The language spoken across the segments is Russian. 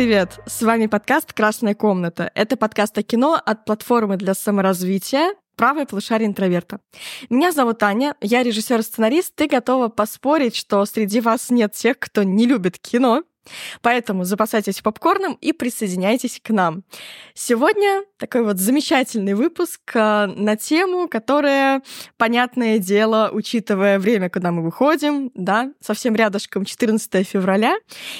Привет! С вами подкаст «Красная комната». Это подкаст о кино от платформы для саморазвития правое полушарие интроверта. Меня зовут Аня, я режиссер-сценарист, и готова поспорить, что среди вас нет тех, кто не любит кино, Поэтому запасайтесь попкорном и присоединяйтесь к нам. Сегодня такой вот замечательный выпуск э, на тему, которая, понятное дело, учитывая время, когда мы выходим, да, совсем рядышком 14 февраля,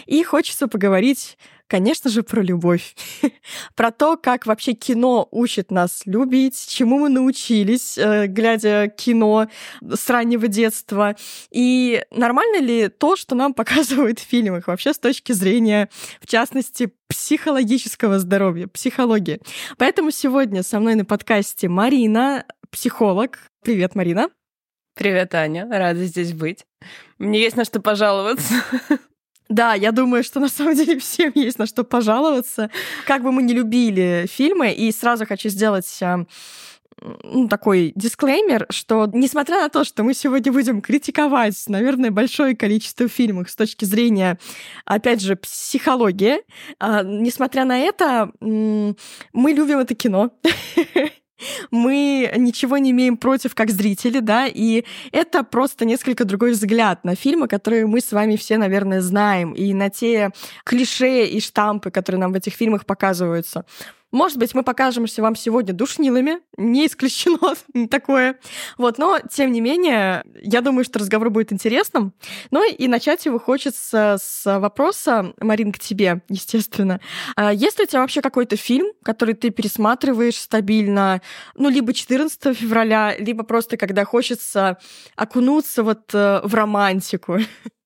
и хочется поговорить конечно же, про любовь. про то, как вообще кино учит нас любить, чему мы научились, э, глядя кино с раннего детства. И нормально ли то, что нам показывают в фильмах вообще с точки зрения, в частности, психологического здоровья, психологии. Поэтому сегодня со мной на подкасте Марина, психолог. Привет, Марина. Привет, Аня. Рада здесь быть. Мне есть на что пожаловаться. Да, я думаю, что на самом деле всем есть на что пожаловаться. Как бы мы ни любили фильмы, и сразу хочу сделать а, ну, такой дисклеймер, что несмотря на то, что мы сегодня будем критиковать, наверное, большое количество фильмов с точки зрения, опять же, психологии, а, несмотря на это, мы любим это кино. мы ничего не имеем против как зрители, да, и это просто несколько другой взгляд на фильмы, которые мы с вами все, наверное, знаем, и на те клише и штампы, которые нам в этих фильмах показываются. Может быть, мы покажемся вам сегодня душнилами, не исключено такое. Вот, но, тем не менее, я думаю, что разговор будет интересным. Ну и начать его хочется с вопроса, Марин, к тебе, естественно. А есть ли у тебя вообще какой-то фильм, который ты пересматриваешь стабильно, ну, либо 14 февраля, либо просто когда хочется окунуться вот э, в романтику?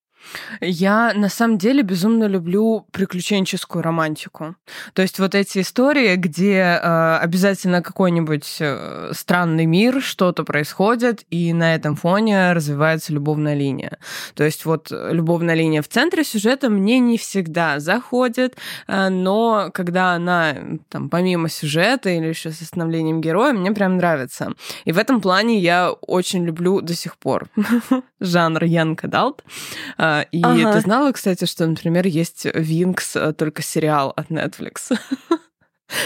Я на самом деле безумно люблю приключенческую романтику. То есть вот эти истории, где э, обязательно какой-нибудь э, странный мир, что-то происходит, и на этом фоне развивается любовная линия. То есть вот любовная линия в центре сюжета мне не всегда заходит, э, но когда она там помимо сюжета или еще с становлением героя, мне прям нравится. И в этом плане я очень люблю до сих пор жанр Young Adult. И ага. ты знала, кстати, что, например, есть Винкс, э, только сериал от Netflix?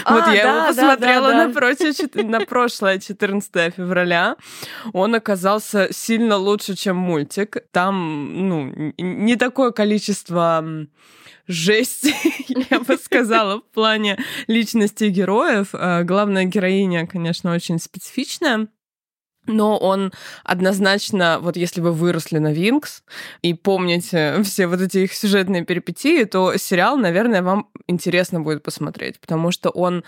А, вот я да, его посмотрела да, да, напротив, на прошлое 14 февраля. Он оказался сильно лучше, чем мультик. Там, ну, не такое количество жести, я бы сказала, в плане личности героев. Э, главная героиня, конечно, очень специфичная но он однозначно, вот если вы выросли на Винкс и помните все вот эти их сюжетные перипетии, то сериал, наверное, вам интересно будет посмотреть, потому что он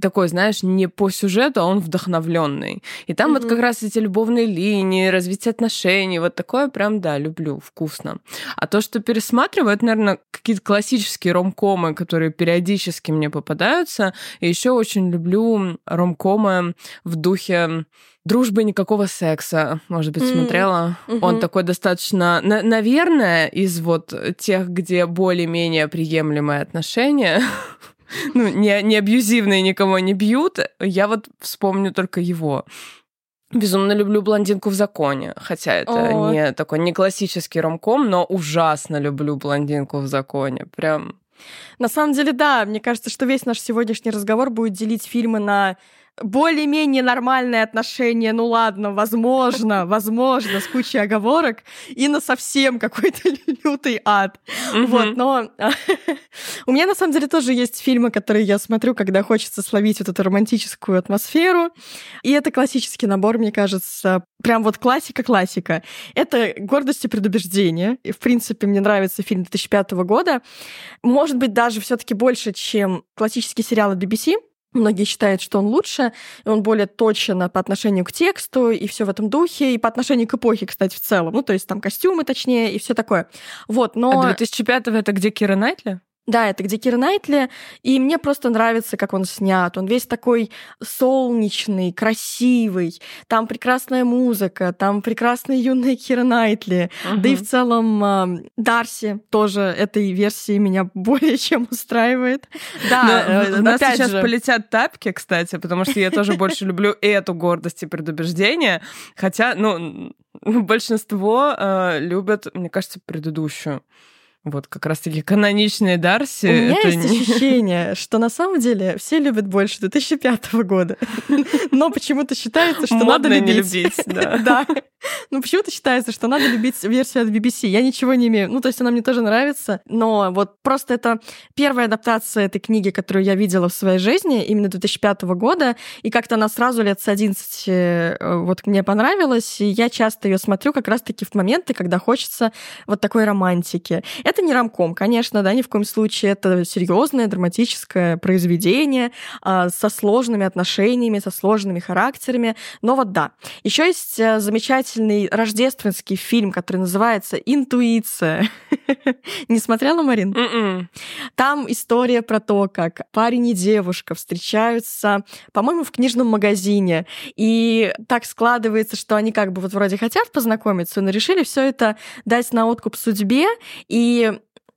такой, знаешь, не по сюжету, а он вдохновленный. И там mm-hmm. вот как раз эти любовные линии, развитие отношений, вот такое прям, да, люблю, вкусно. А то, что пересматриваю, это, наверное, какие-то классические ромкомы, которые периодически мне попадаются. И еще очень люблю ромкомы в духе дружбы никакого секса, может быть, смотрела. Mm-hmm. Он такой достаточно, на- наверное, из вот тех, где более-менее приемлемые отношения, ну, не, не абьюзивные, никого не бьют, я вот вспомню только его. Безумно люблю блондинку в законе, хотя это О. не такой не классический ромком, но ужасно люблю блондинку в законе. Прям. На самом деле, да, мне кажется, что весь наш сегодняшний разговор будет делить фильмы на более-менее нормальные отношения, ну ладно, возможно, возможно, с кучей оговорок, и на совсем какой-то лютый ад. Mm-hmm. Вот, но у меня на самом деле тоже есть фильмы, которые я смотрю, когда хочется словить вот эту романтическую атмосферу. И это классический набор, мне кажется, прям вот классика-классика. Это «Гордость и предубеждение». И, в принципе, мне нравится фильм 2005 года. Может быть, даже все таки больше, чем классические сериалы BBC, Многие считают, что он лучше, и он более точен по отношению к тексту, и все в этом духе, и по отношению к эпохе, кстати, в целом. Ну, то есть там костюмы точнее, и все такое. Вот, но... А 2005 это где Кира Найтли? Да, это где Кира Найтли, и мне просто нравится, как он снят. Он весь такой солнечный, красивый. Там прекрасная музыка, там прекрасная юная Кира Найтли. Угу. Да и в целом Дарси тоже этой версии меня более чем устраивает. Да, у нас сейчас же... полетят тапки, кстати, потому что я тоже больше люблю эту гордость и предубеждение. Хотя, ну, большинство э, любят, мне кажется, предыдущую. Вот как раз-таки каноничные Дарси. У меня это есть не... ощущение, что на самом деле все любят больше 2005 года. Но почему-то считается, что надо любить. любить, да. да. Ну, почему-то считается, что надо любить версию от BBC. Я ничего не имею. Ну, то есть она мне тоже нравится, но вот просто это первая адаптация этой книги, которую я видела в своей жизни, именно 2005 года, и как-то она сразу лет с 11 э, вот мне понравилась, и я часто ее смотрю как раз-таки в моменты, когда хочется вот такой романтики. Это не рамком, конечно, да, ни в коем случае. Это серьезное драматическое произведение а, со сложными отношениями, со сложными характерами. Но вот да. Еще есть э, замечательный рождественский фильм, который называется «Интуиция». Не смотрела, Марин? М-м. Там история про то, как парень и девушка встречаются, по-моему, в книжном магазине. И так складывается, что они как бы вот вроде хотят познакомиться, но решили все это дать на откуп судьбе. И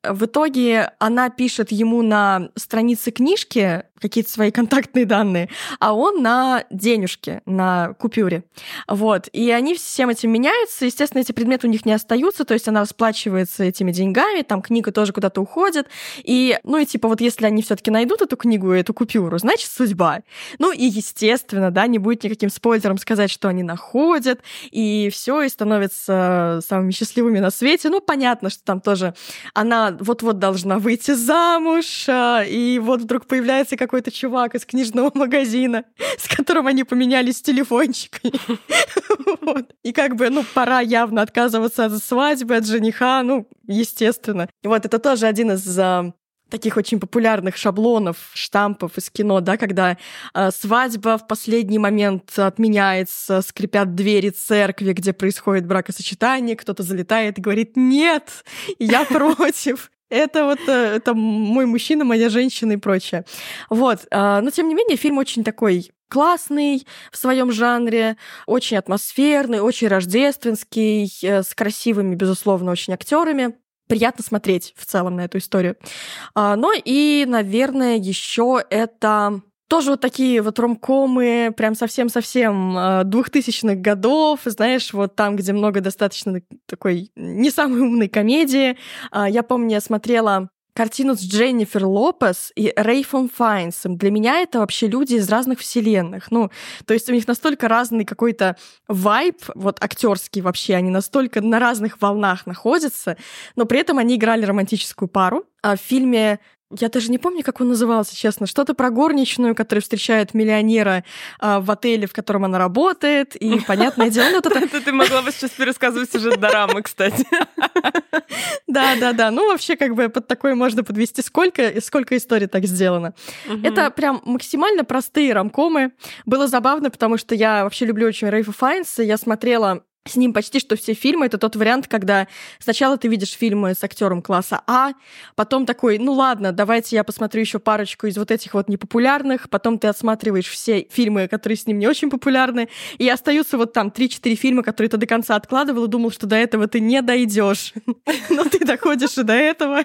в итоге она пишет ему на странице книжки какие-то свои контактные данные, а он на денежке, на купюре. Вот. И они всем этим меняются. Естественно, эти предметы у них не остаются, то есть она расплачивается этими деньгами, там книга тоже куда-то уходит. И, ну и типа вот если они все таки найдут эту книгу, эту купюру, значит, судьба. Ну и, естественно, да, не будет никаким спойлером сказать, что они находят, и все и становятся самыми счастливыми на свете. Ну, понятно, что там тоже она вот-вот должна выйти замуж, а, и вот вдруг появляется как какой-то чувак из книжного магазина, с которым они поменялись телефончиками. И как бы, ну, пора явно отказываться от свадьбы, от жениха, ну, естественно. Вот это тоже один из таких очень популярных шаблонов, штампов из кино, да, когда э, свадьба в последний момент отменяется, скрипят двери церкви, где происходит бракосочетание, кто-то залетает и говорит «нет, я против». Это вот э, это мой мужчина, моя женщина и прочее. Вот. А, но тем не менее, фильм очень такой классный в своем жанре, очень атмосферный, очень рождественский, э, с красивыми, безусловно, очень актерами. Приятно смотреть в целом на эту историю. А, ну и, наверное, еще это тоже вот такие вот ромкомы, прям совсем-совсем а, двухтысячных годов, знаешь, вот там, где много достаточно такой не самой умной комедии. А, я помню, я смотрела картину с Дженнифер Лопес и Рейфом Файнсом. Для меня это вообще люди из разных вселенных. Ну, то есть у них настолько разный какой-то вайб, вот актерский вообще, они настолько на разных волнах находятся, но при этом они играли романтическую пару. А в фильме я даже не помню, как он назывался, честно. Что-то про горничную, которая встречает миллионера а, в отеле, в котором она работает. И, понятное дело, вот это... Ты могла бы сейчас пересказывать сюжет дорамы, кстати. Да, да, да. Ну, вообще, как бы под такое можно подвести. Сколько, сколько историй так сделано. Это прям максимально простые рамкомы. Было забавно, потому что я вообще люблю очень Рейфа Файнса. Я смотрела с ним почти что все фильмы. Это тот вариант, когда сначала ты видишь фильмы с актером класса А, потом такой, ну ладно, давайте я посмотрю еще парочку из вот этих вот непопулярных, потом ты отсматриваешь все фильмы, которые с ним не очень популярны, и остаются вот там 3-4 фильма, которые ты до конца откладывал и думал, что до этого ты не дойдешь. Но ты доходишь и до этого.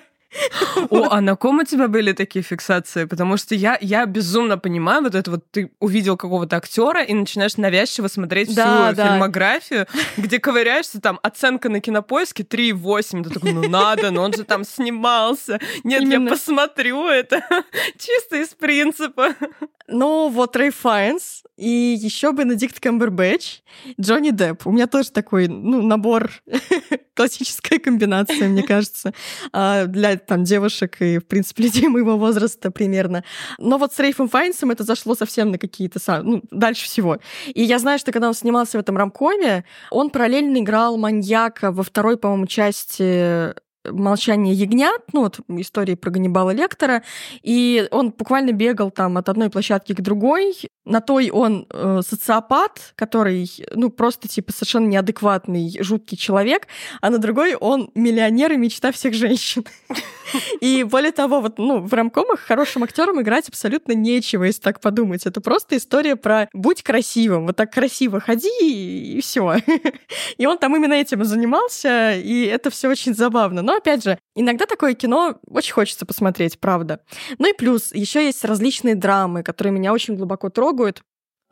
О, а на ком у тебя были такие фиксации? Потому что я, я безумно понимаю вот это вот, ты увидел какого-то актера и начинаешь навязчиво смотреть да, всю да. фильмографию, где ковыряешься, там, оценка на кинопоиске 3,8. Ты такой, ну надо, но он же там снимался. Нет, Именно. я посмотрю это чисто из принципа. Ну, вот Рэй Файнс и еще Бенедикт Камбербэтч, Джонни Депп. У меня тоже такой, ну, набор, классическая комбинация, мне кажется, а, там девушек и, в принципе, людей моего возраста примерно. Но вот с Рейфом Файнсом это зашло совсем на какие-то, ну, дальше всего. И я знаю, что когда он снимался в этом рамкоме, он параллельно играл маньяка во второй, по-моему, части «Молчание ягнят», ну вот истории про Ганнибала Лектора, и он буквально бегал там от одной площадки к другой. На той он э, социопат, который, ну, просто типа совершенно неадекватный, жуткий человек, а на другой он миллионер и мечта всех женщин. И более того, вот, ну, в рамкомах хорошим актерам играть абсолютно нечего, если так подумать. Это просто история про «будь красивым», вот так красиво ходи, и все. И он там именно этим занимался, и это все очень забавно. Но, опять же, иногда такое кино очень хочется посмотреть, правда. Ну и плюс, еще есть различные драмы, которые меня очень глубоко трогают.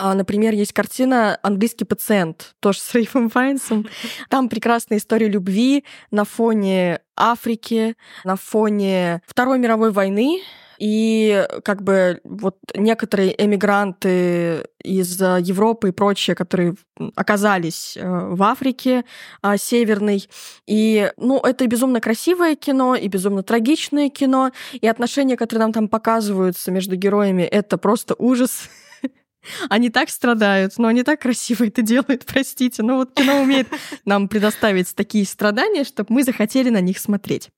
А, например, есть картина «Английский пациент», тоже с Рейфом Файнсом. Там прекрасная история любви на фоне Африки, на фоне Второй мировой войны, и как бы вот некоторые эмигранты из Европы и прочее, которые оказались э, в Африке а, северной. И, ну, это безумно красивое кино, и безумно трагичное кино, и отношения, которые нам там показываются между героями, это просто ужас. Они так страдают, но они так красиво это делают, простите. Но вот кино умеет нам предоставить такие страдания, чтобы мы захотели на них смотреть.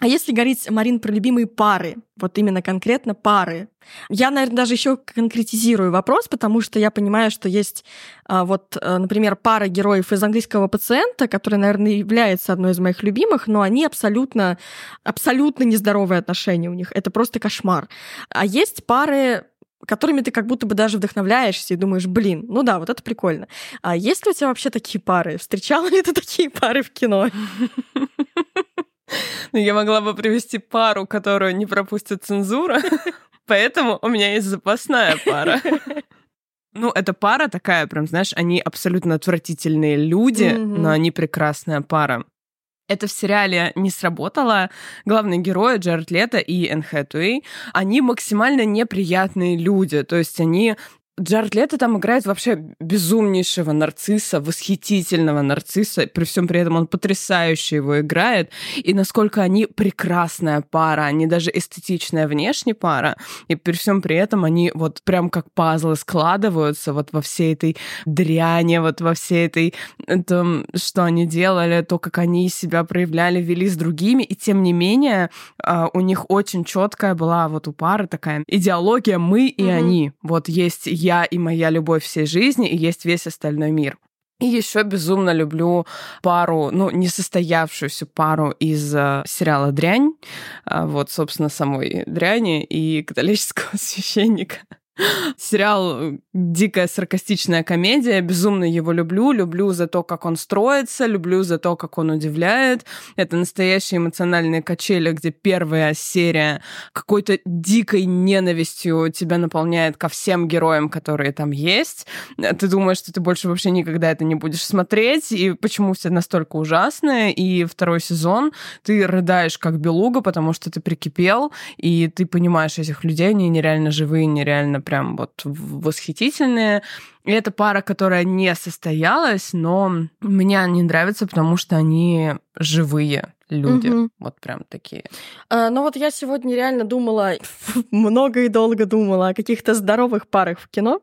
А если говорить, Марин, про любимые пары, вот именно конкретно пары, я, наверное, даже еще конкретизирую вопрос, потому что я понимаю, что есть а, вот, а, например, пара героев из английского пациента, которая, наверное, является одной из моих любимых, но они абсолютно, абсолютно нездоровые отношения у них. Это просто кошмар. А есть пары которыми ты как будто бы даже вдохновляешься и думаешь, блин, ну да, вот это прикольно. А есть ли у тебя вообще такие пары? Встречала ли ты такие пары в кино? Я могла бы привести пару, которую не пропустит цензура, поэтому у меня есть запасная пара. Ну, эта пара такая, прям, знаешь, они абсолютно отвратительные люди, mm-hmm. но они прекрасная пара. Это в сериале не сработало. Главные герои Джаред Лето и Энн Хэтуэй, они максимально неприятные люди. То есть они Джаред Лето там играет вообще безумнейшего нарцисса, восхитительного нарцисса, при всем при этом он потрясающе его играет, и насколько они прекрасная пара, они даже эстетичная внешне пара, и при всем при этом они вот прям как пазлы складываются вот во всей этой дряни, вот во всей этой, том, что они делали, то, как они себя проявляли, вели с другими, и тем не менее а, у них очень четкая была вот у пары такая идеология «мы и mm-hmm. они». Вот есть я и моя любовь всей жизни, и есть весь остальной мир. И еще безумно люблю пару, ну, несостоявшуюся пару из э, сериала «Дрянь», э, вот, собственно, самой «Дряни» и католического священника. Сериал э, дикая саркастичная комедия. Безумно его люблю. Люблю за то, как он строится, люблю за то, как он удивляет. Это настоящие эмоциональные качели, где первая серия какой-то дикой ненавистью тебя наполняет ко всем героям, которые там есть. Ты думаешь, что ты больше вообще никогда это не будешь смотреть, и почему все настолько ужасное. И второй сезон ты рыдаешь как белуга, потому что ты прикипел, и ты понимаешь этих людей, они нереально живые, нереально прям вот восхитительные. И это пара, которая не состоялась, но мне они нравятся, потому что они живые люди. Угу. Вот прям такие. А, ну вот я сегодня реально думала, много и долго думала о каких-то здоровых парах в кино.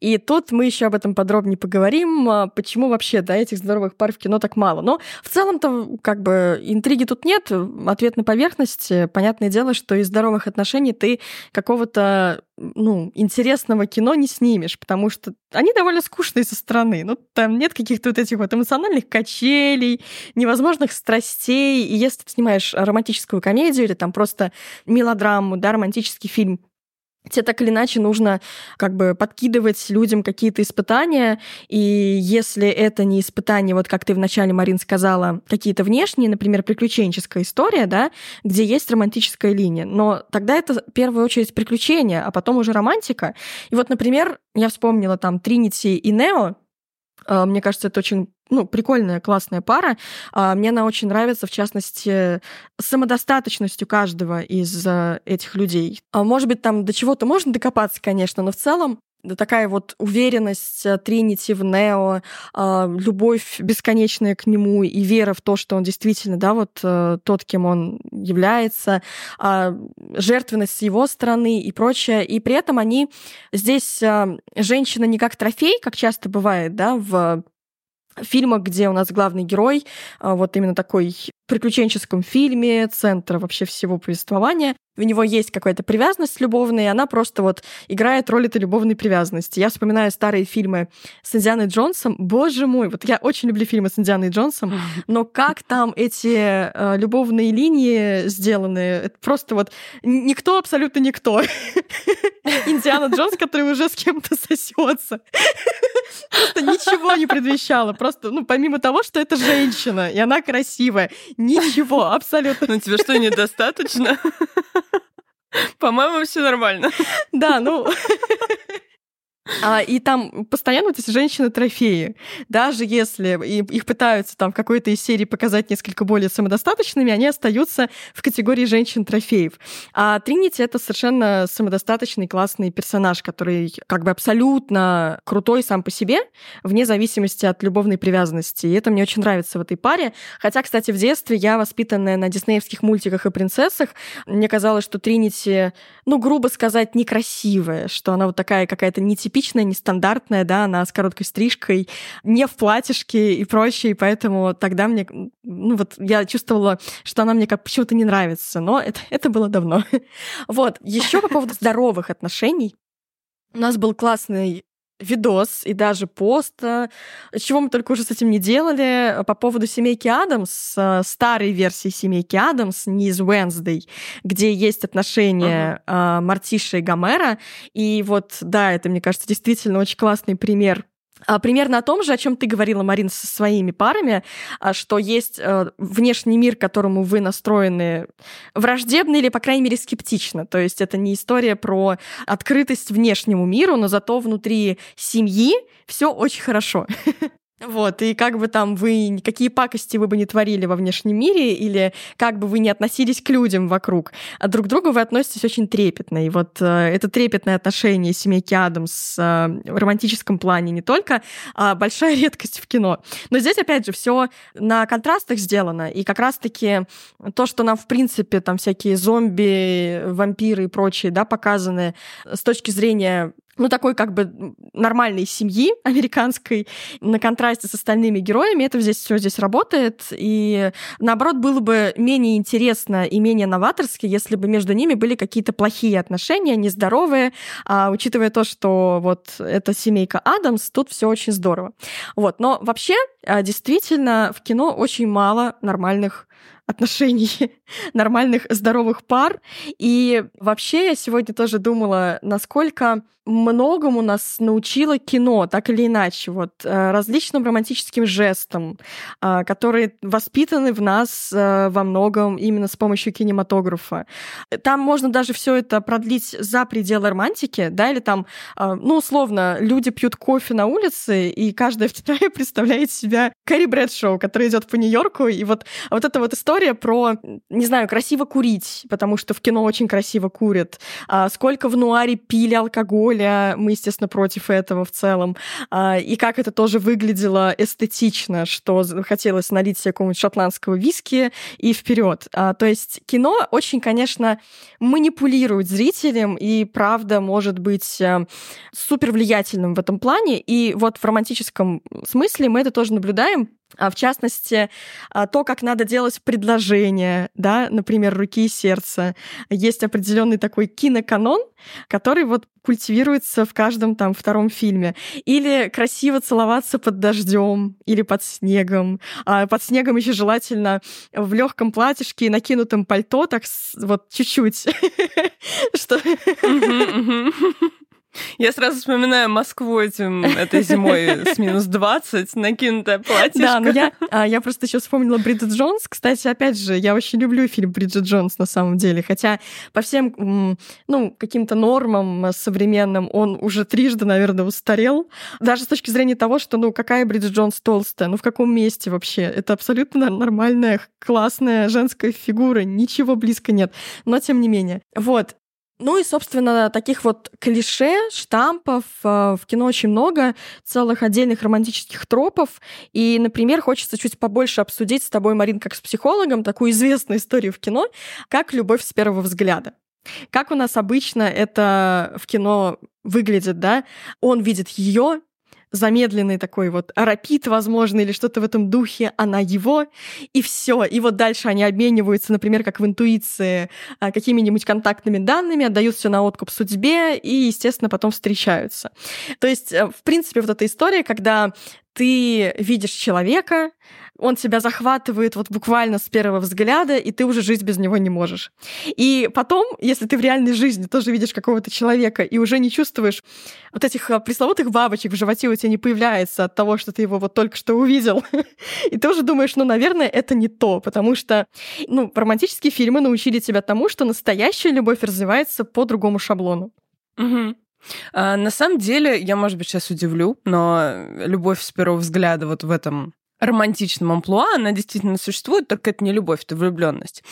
И тут мы еще об этом подробнее поговорим, а, почему вообще да, этих здоровых пар в кино так мало. Но в целом-то как бы интриги тут нет, ответ на поверхности. Понятное дело, что из здоровых отношений ты какого-то ну, интересного кино не снимешь, потому что они довольно скучные со стороны. Ну, там нет каких-то вот этих вот эмоциональных качелей, невозможных страстей. И если ты снимаешь романтическую комедию или там просто мелодраму, да, романтический фильм, тебе так или иначе нужно как бы подкидывать людям какие-то испытания, и если это не испытания, вот как ты вначале, Марин, сказала, какие-то внешние, например, приключенческая история, да, где есть романтическая линия, но тогда это в первую очередь приключения, а потом уже романтика. И вот, например, я вспомнила там Тринити и Нео, мне кажется, это очень ну, прикольная, классная пара. А, мне она очень нравится, в частности, самодостаточностью каждого из э, этих людей. А, может быть, там до чего-то можно докопаться, конечно, но в целом такая вот уверенность э, Тринити в Нео, любовь бесконечная к нему и вера в то, что он действительно, да, вот э, тот, кем он является, жертвенность с его стороны и прочее. И при этом они здесь женщина не как трофей, как часто бывает, да, в фильмах, где у нас главный герой, а, вот именно такой приключенческом фильме, центра вообще всего повествования. У него есть какая-то привязанность любовная, и она просто вот играет роль этой любовной привязанности. Я вспоминаю старые фильмы с Индианой Джонсом. Боже мой, вот я очень люблю фильмы с Индианой Джонсом, но как там эти э, любовные линии сделаны, это просто вот никто, абсолютно никто. Индиана Джонс, который уже с кем-то сосется. Просто ничего не предвещало. Просто, ну, помимо того, что это женщина, и она красивая, Ничего, абсолютно. Ну тебе что, недостаточно? По-моему, все нормально. Да, ну... А, и там постоянно вот эти женщины-трофеи. Даже если их пытаются там в какой-то из серий показать несколько более самодостаточными, они остаются в категории женщин-трофеев. А Тринити — это совершенно самодостаточный, классный персонаж, который как бы абсолютно крутой сам по себе, вне зависимости от любовной привязанности. И это мне очень нравится в этой паре. Хотя, кстати, в детстве я, воспитанная на диснеевских мультиках и принцессах, мне казалось, что Тринити, ну, грубо сказать, некрасивая, что она вот такая какая-то нетипичная нетипичная, нестандартная, да, она с короткой стрижкой, не в платьишке и прочее, и поэтому тогда мне, ну вот я чувствовала, что она мне как почему-то не нравится, но это, это было давно. Вот, еще по поводу здоровых отношений. У нас был классный видос и даже пост, э, чего мы только уже с этим не делали, по поводу семейки Адамс, э, старой версии семейки Адамс, не из Wednesday, где есть отношения uh-huh. Мартиши и Гомера. И вот, да, это, мне кажется, действительно очень классный пример примерно о том же, о чем ты говорила, Марин, со своими парами, а, что есть э, внешний мир, к которому вы настроены враждебно или, по крайней мере, скептично. То есть это не история про открытость внешнему миру, но зато внутри семьи все очень хорошо. Вот, и как бы там вы, какие пакости вы бы не творили во внешнем мире, или как бы вы не относились к людям вокруг, а друг к другу вы относитесь очень трепетно. И вот э, это трепетное отношение семейки Адамс э, в романтическом плане не только а большая редкость в кино. Но здесь, опять же, все на контрастах сделано. И как раз-таки то, что нам, в принципе, там всякие зомби, вампиры и прочие, да, показаны с точки зрения ну, такой как бы нормальной семьи американской на контрасте с остальными героями. Это здесь все здесь работает. И наоборот, было бы менее интересно и менее новаторски, если бы между ними были какие-то плохие отношения, нездоровые. А учитывая то, что вот эта семейка Адамс, тут все очень здорово. Вот. Но вообще, а, действительно, в кино очень мало нормальных отношений, нормальных, здоровых пар. И вообще я сегодня тоже думала, насколько многому нас научило кино, так или иначе, вот э, различным романтическим жестам, э, которые воспитаны в нас э, во многом именно с помощью кинематографа. Там можно даже все это продлить за пределы романтики, да, или там, ну, условно, люди пьют кофе на улице, и каждая вторая представляет себя Кэрри Брэдшоу, который идет по Нью-Йорку, и вот, вот эта вот история про, не знаю, красиво курить, потому что в кино очень красиво курят, а сколько в нуаре пили алкоголя, мы, естественно, против этого в целом, а, и как это тоже выглядело эстетично, что хотелось налить себе какого-нибудь шотландского виски и вперед. А, то есть кино очень, конечно, манипулирует зрителем и, правда, может быть э, супер влиятельным в этом плане. И вот в романтическом смысле мы это тоже наблюдаем, в частности, а, то, как надо делать предложение, да, например, руки и сердца. Есть определенный такой киноканон, который вот культивируется в каждом там втором фильме. Или красиво целоваться под дождем или под снегом. А под снегом еще желательно в легком платьишке и накинутом пальто, так вот чуть-чуть. Что... Я сразу вспоминаю Москву этим этой зимой с минус 20, накинутое платье. Да, но я, а, я просто еще вспомнила Бриджит Джонс. Кстати, опять же, я очень люблю фильм Бриджит Джонс на самом деле, хотя по всем ну, каким-то нормам современным он уже трижды, наверное, устарел. Даже с точки зрения того, что, ну, какая Бриджит Джонс толстая, ну, в каком месте вообще? Это абсолютно нормальная, классная женская фигура, ничего близко нет. Но тем не менее. Вот. Ну и, собственно, таких вот клише, штампов э, в кино очень много, целых отдельных романтических тропов. И, например, хочется чуть побольше обсудить с тобой, Марин, как с психологом, такую известную историю в кино, как любовь с первого взгляда. Как у нас обычно это в кино выглядит, да? Он видит ее, замедленный такой вот рапид, возможно, или что-то в этом духе, она его, и все. И вот дальше они обмениваются, например, как в интуиции, а, какими-нибудь контактными данными, отдают все на откуп судьбе и, естественно, потом встречаются. То есть, э, в принципе, вот эта история, когда ты видишь человека, он тебя захватывает вот буквально с первого взгляда, и ты уже жить без него не можешь. И потом, если ты в реальной жизни тоже видишь какого-то человека и уже не чувствуешь вот этих а, пресловутых бабочек в животе у тебя не появляется от того, что ты его вот только что увидел, и ты уже думаешь, ну, наверное, это не то, потому что, ну, романтические фильмы научили тебя тому, что настоящая любовь развивается по другому шаблону. А, на самом деле, я, может быть, сейчас удивлю, но любовь с первого взгляда вот в этом романтичном амплуа, она действительно существует, только это не любовь, это влюбленность.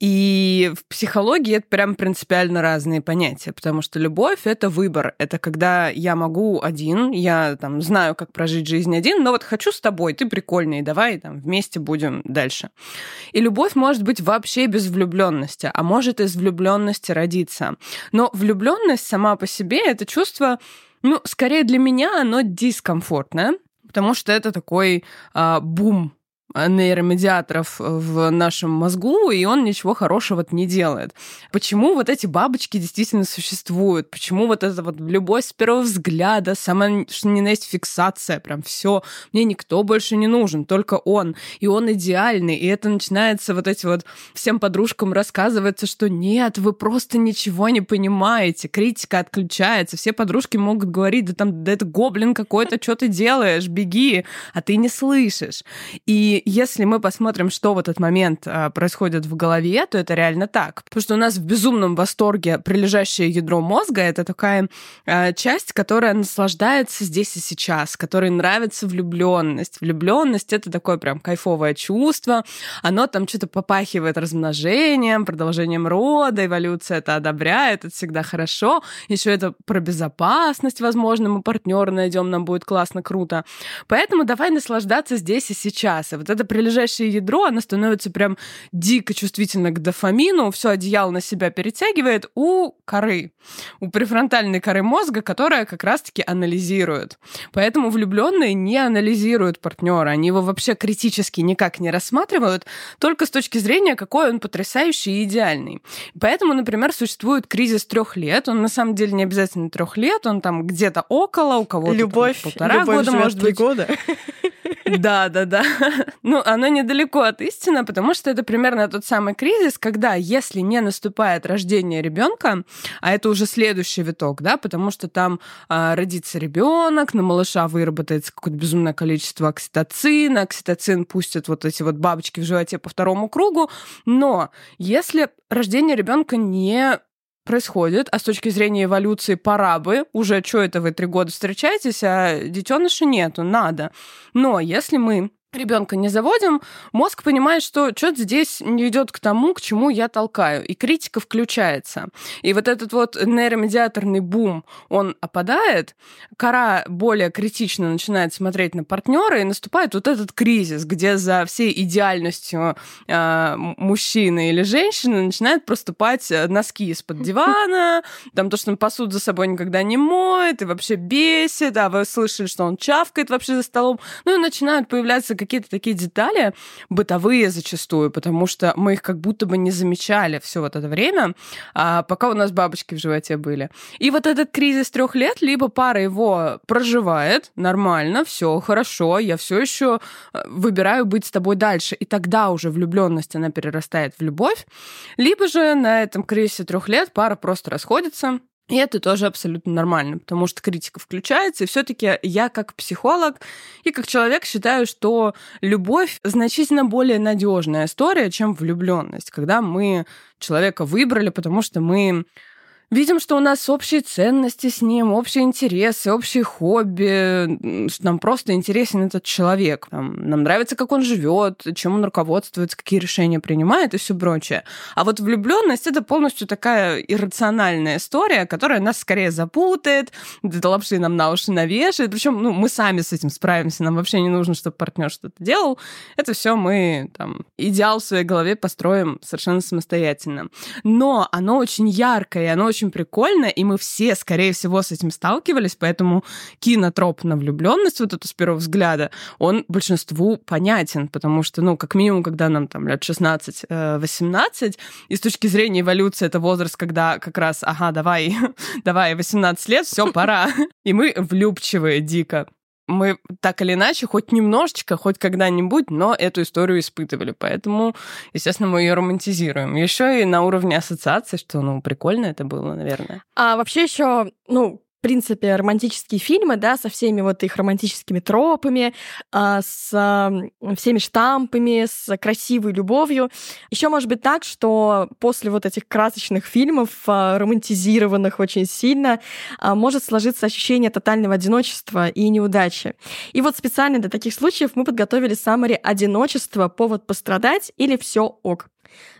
И в психологии это прям принципиально разные понятия, потому что любовь — это выбор. Это когда я могу один, я там знаю, как прожить жизнь один, но вот хочу с тобой, ты прикольный, давай там вместе будем дальше. И любовь может быть вообще без влюбленности, а может из влюбленности родиться. Но влюбленность сама по себе — это чувство ну, скорее для меня оно дискомфортное, потому что это такой а, бум нейромедиаторов в нашем мозгу, и он ничего хорошего не делает. Почему вот эти бабочки действительно существуют? Почему вот это вот любовь с первого взгляда, самая что на есть фиксация, прям все, мне никто больше не нужен, только он, и он идеальный, и это начинается вот эти вот всем подружкам рассказывается, что нет, вы просто ничего не понимаете, критика отключается, все подружки могут говорить, да там, да это гоблин какой-то, что ты делаешь, беги, а ты не слышишь. И если мы посмотрим, что в этот момент а, происходит в голове, то это реально так. Потому что у нас в безумном восторге прилежащее ядро мозга — это такая а, часть, которая наслаждается здесь и сейчас, которой нравится влюбленность. Влюбленность — это такое прям кайфовое чувство. Оно там что-то попахивает размножением, продолжением рода, эволюция это одобряет, это всегда хорошо. Еще это про безопасность, возможно, мы партнера найдем, нам будет классно, круто. Поэтому давай наслаждаться здесь и сейчас. И вот это прилежащее ядро, оно становится прям дико чувствительно к дофамину, все одеяло на себя перетягивает у коры, у префронтальной коры мозга, которая как раз-таки анализирует. Поэтому влюбленные не анализируют партнера, они его вообще критически никак не рассматривают, только с точки зрения, какой он потрясающий и идеальный. Поэтому, например, существует кризис трех лет, он на самом деле не обязательно трех лет, он там где-то около, у кого-то любовь, полтора любовь года, может быть. года. Да, да, да. Ну, оно недалеко от истины, потому что это примерно тот самый кризис, когда, если не наступает рождение ребенка, а это уже следующий виток, да, потому что там а, родится ребенок, на малыша выработается какое-то безумное количество окситоцина, окситоцин пустит вот эти вот бабочки в животе по второму кругу, но если рождение ребенка не происходит, а с точки зрения эволюции пора бы, уже что это вы три года встречаетесь, а детеныша нету, надо. Но если мы ребенка не заводим, мозг понимает, что что-то здесь не идет к тому, к чему я толкаю, и критика включается. И вот этот вот нейромедиаторный бум, он опадает, кора более критично начинает смотреть на партнера, и наступает вот этот кризис, где за всей идеальностью э, мужчины или женщины начинают проступать носки из-под дивана, там то, что он посуду за собой никогда не моет, и вообще бесит, а вы слышали, что он чавкает вообще за столом, ну и начинают появляться какие-то такие детали, бытовые зачастую, потому что мы их как будто бы не замечали все вот это время, а пока у нас бабочки в животе были. И вот этот кризис трех лет, либо пара его проживает нормально, все хорошо, я все еще э, выбираю быть с тобой дальше, и тогда уже влюбленность она перерастает в любовь, либо же на этом кризисе трех лет пара просто расходится, и это тоже абсолютно нормально, потому что критика включается, и все-таки я как психолог и как человек считаю, что любовь значительно более надежная история, чем влюбленность, когда мы человека выбрали, потому что мы видим, что у нас общие ценности с ним, общие интересы, общие хобби, что нам просто интересен этот человек. Нам нравится, как он живет, чем он руководствуется, какие решения принимает и все прочее. А вот влюбленность это полностью такая иррациональная история, которая нас скорее запутает, лапши нам на уши навешает. Причем ну, мы сами с этим справимся, нам вообще не нужно, чтобы партнер что-то делал. Это все мы там идеал в своей голове построим совершенно самостоятельно. Но оно очень яркое, оно очень очень прикольно, и мы все, скорее всего, с этим сталкивались, поэтому кинотроп на влюбленность, вот эту с первого взгляда, он большинству понятен, потому что, ну, как минимум, когда нам там лет 16-18, э, и с точки зрения эволюции это возраст, когда как раз, ага, давай, давай, 18 лет, все, пора. И мы влюбчивые дико мы так или иначе, хоть немножечко, хоть когда-нибудь, но эту историю испытывали. Поэтому, естественно, мы ее романтизируем. Еще и на уровне ассоциации, что, ну, прикольно это было, наверное. А вообще еще, ну, принципе, романтические фильмы, да, со всеми вот их романтическими тропами, а, с всеми штампами, с красивой любовью. Еще может быть так, что после вот этих красочных фильмов, а, романтизированных очень сильно, а, может сложиться ощущение тотального одиночества и неудачи. И вот специально для таких случаев мы подготовили саммари «Одиночество. Повод пострадать» или «Все ок».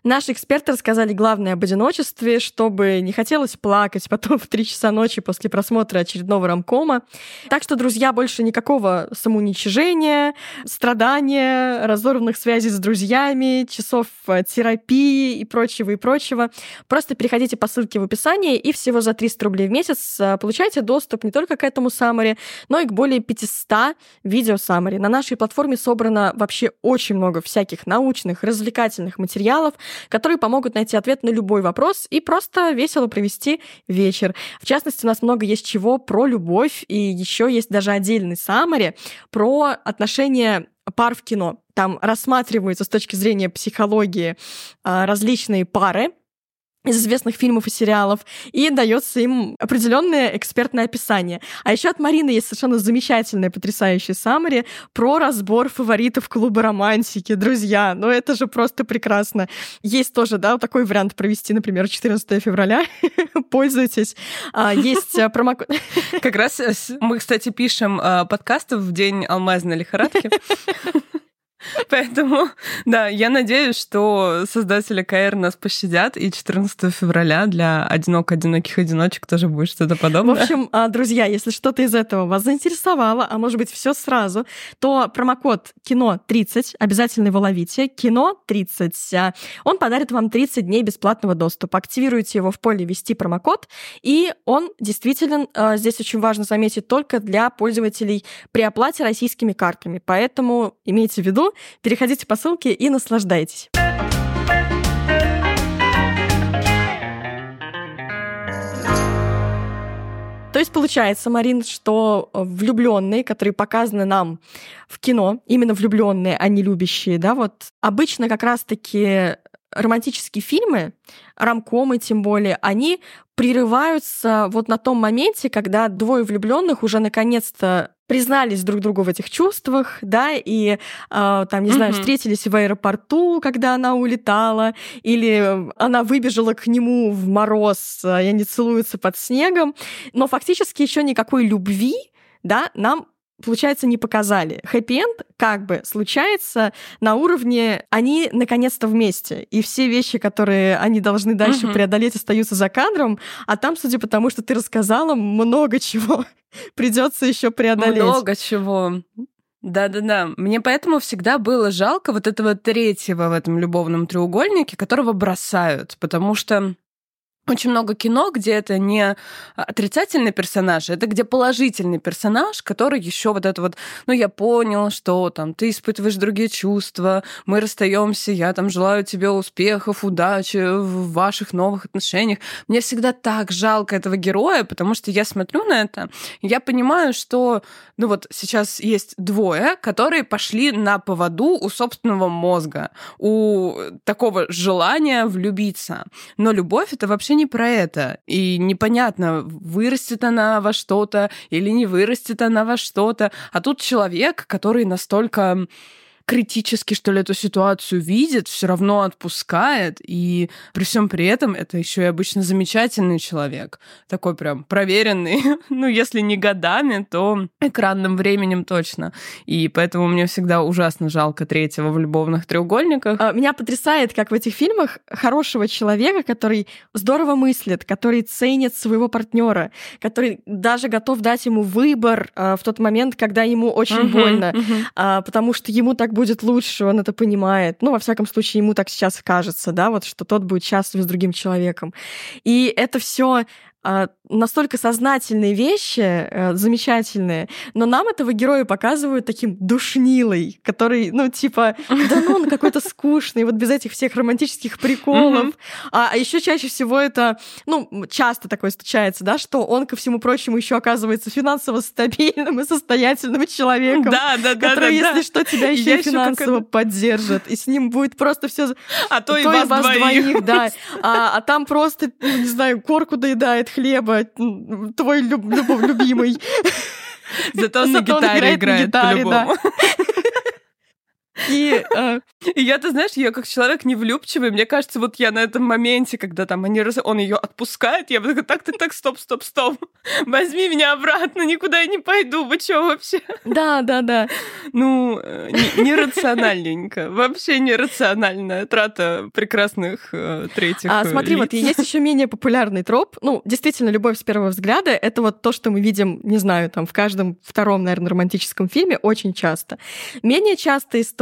Наши эксперты рассказали главное об одиночестве, чтобы не хотелось плакать потом в 3 часа ночи после просмотра очередного рамкома. Так что, друзья, больше никакого самоуничижения, страдания, разорванных связей с друзьями, часов э, терапии и прочего, и прочего. Просто переходите по ссылке в описании и всего за 300 рублей в месяц э, получаете доступ не только к этому саммари, но и к более 500 видео саммари. На нашей платформе собрано вообще очень много всяких научных, развлекательных материалов, материалов, которые помогут найти ответ на любой вопрос и просто весело провести вечер. В частности, у нас много есть чего про любовь, и еще есть даже отдельный саммари про отношения пар в кино. Там рассматриваются с точки зрения психологии а, различные пары, из известных фильмов и сериалов, и дается им определенное экспертное описание. А еще от Марины есть совершенно замечательное, потрясающее саммари про разбор фаворитов клуба романтики. Друзья, ну это же просто прекрасно. Есть тоже, да, такой вариант провести, например, 14 февраля. Пользуйтесь. А, есть э, промокод. Как раз э, мы, кстати, пишем э, подкасты в день алмазной лихорадки. Поэтому, да, я надеюсь, что создатели КР нас пощадят, и 14 февраля для одинок-одиноких одиночек тоже будет что-то подобное. В общем, а, друзья, если что-то из этого вас заинтересовало, а может быть все сразу, то промокод кино30, обязательно его ловите, кино30, а, он подарит вам 30 дней бесплатного доступа. Активируйте его в поле «Ввести промокод», и он действительно, а, здесь очень важно заметить, только для пользователей при оплате российскими картами. Поэтому имейте в виду, Переходите по ссылке и наслаждайтесь. То есть получается, Марин, что влюбленные, которые показаны нам в кино, именно влюбленные, а не любящие, да, вот обычно как раз-таки романтические фильмы, рамкомы тем более, они прерываются вот на том моменте, когда двое влюбленных уже наконец-то признались друг другу в этих чувствах, да, и э, там, не mm-hmm. знаю, встретились в аэропорту, когда она улетала, или она выбежала к нему в мороз, и они целуются под снегом, но фактически еще никакой любви, да, нам получается, не показали. Хэппи-энд как бы случается на уровне они наконец-то вместе, и все вещи, которые они должны дальше угу. преодолеть, остаются за кадром, а там, судя по тому, что ты рассказала, много чего придется еще преодолеть. Много чего. Да-да-да. Мне поэтому всегда было жалко вот этого третьего в этом любовном треугольнике, которого бросают, потому что очень много кино, где это не отрицательный персонаж, это где положительный персонаж, который еще вот это вот, ну я понял, что там ты испытываешь другие чувства, мы расстаемся, я там желаю тебе успехов, удачи в ваших новых отношениях. Мне всегда так жалко этого героя, потому что я смотрю на это, я понимаю, что, ну вот сейчас есть двое, которые пошли на поводу у собственного мозга, у такого желания влюбиться. Но любовь это вообще вообще не про это. И непонятно, вырастет она во что-то или не вырастет она во что-то. А тут человек, который настолько критически, что ли, эту ситуацию видит, все равно отпускает, и при всем при этом это еще и обычно замечательный человек, такой прям проверенный, ну, если не годами, то экранным временем точно. И поэтому мне всегда ужасно жалко третьего в любовных треугольниках. А, меня потрясает, как в этих фильмах хорошего человека, который здорово мыслит, который ценит своего партнера, который даже готов дать ему выбор а, в тот момент, когда ему очень uh-huh, больно, uh-huh. потому что ему так будет лучше, он это понимает. Ну, во всяком случае, ему так сейчас кажется, да, вот что тот будет счастлив с другим человеком. И это все а, настолько сознательные вещи, э, замечательные, но нам этого героя показывают таким душнилой, который, ну, типа, да ну, он какой-то скучный, вот без этих всех романтических приколов. А, а еще чаще всего это, ну, часто такое случается, да, что он, ко всему прочему, еще оказывается финансово стабильным и состоятельным человеком, да, да, да, который, да, если да. что, тебя еще и финансово поддержит, и с ним будет просто все, а то, и вас, двоих, да, а, а там просто, ну, не знаю, корку доедает, хлеба, твой люб, любимый. Зато он на гитаре играет по-любому. И, э, и я, ты знаешь, я как человек невлюбчивый, мне кажется, вот я на этом моменте, когда там они, он ее отпускает, я такая, так, ты так, стоп, стоп, стоп, возьми меня обратно, никуда я не пойду, вы что вообще? Да, да, да. Ну, э, нерациональненько, вообще нерациональная трата прекрасных э, третьих А смотри, лиц. вот есть еще менее популярный троп, ну, действительно, любовь с первого взгляда, это вот то, что мы видим, не знаю, там, в каждом втором, наверное, романтическом фильме очень часто. Менее частая история —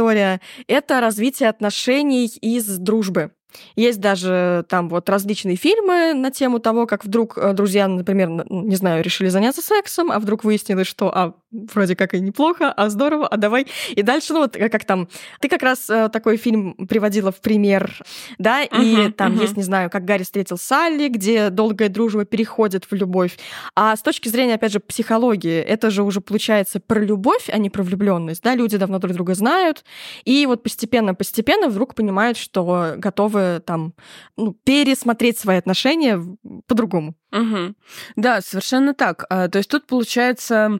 это развитие отношений из дружбы. Есть даже там вот различные фильмы на тему того, как вдруг э, друзья, например, не знаю, решили заняться сексом, а вдруг выяснилось, что а, вроде как и неплохо, а здорово, а давай. И дальше, ну вот э, как там, ты как раз э, такой фильм приводила в пример, да, uh-huh, и там uh-huh. есть, не знаю, как Гарри встретил Салли, где долгая дружба переходит в любовь. А с точки зрения, опять же, психологии, это же уже получается про любовь, а не про влюбленность, да, люди давно друг друга знают, и вот постепенно-постепенно вдруг понимают, что готовы там ну, пересмотреть свои отношения по-другому. Угу. Да, совершенно так. А, то есть тут получается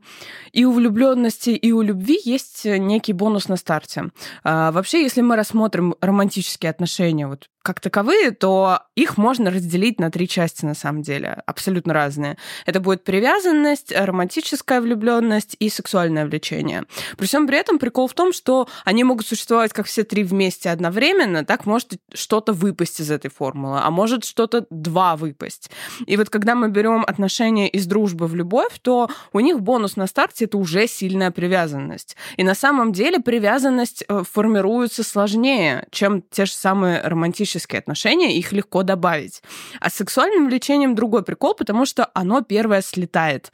и у влюбленности, и у любви есть некий бонус на старте. А, вообще, если мы рассмотрим романтические отношения вот как таковые, то их можно разделить на три части на самом деле, абсолютно разные. Это будет привязанность, романтическая влюбленность и сексуальное влечение. При всем при этом прикол в том, что они могут существовать как все три вместе одновременно, так может что-то выпасть из этой формулы, а может что-то два выпасть. И вот когда мы берем отношения из дружбы в любовь, то у них бонус на старте это уже сильная привязанность. И на самом деле привязанность э, формируется сложнее, чем те же самые романтические отношения, их легко добавить. А с сексуальным влечением другой прикол, потому что оно первое слетает.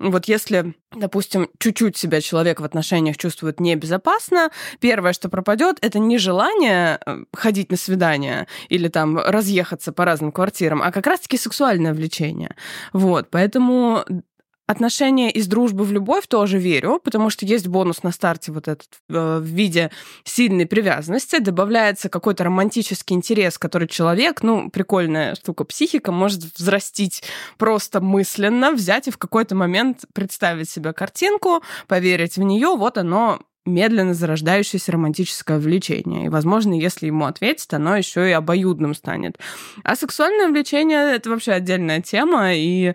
Вот если, допустим, чуть-чуть себя человек в отношениях чувствует небезопасно, первое, что пропадет, это не желание э, ходить на свидание или там разъехаться по разным квартирам, а как раз-таки сексуальное влечение. Вот, поэтому отношения из дружбы в любовь тоже верю, потому что есть бонус на старте вот этот э, в виде сильной привязанности, добавляется какой-то романтический интерес, который человек, ну, прикольная штука, психика может взрастить просто мысленно, взять и в какой-то момент представить себе картинку, поверить в нее, вот оно медленно зарождающееся романтическое влечение. И, возможно, если ему ответить, оно еще и обоюдным станет. А сексуальное влечение — это вообще отдельная тема, и э,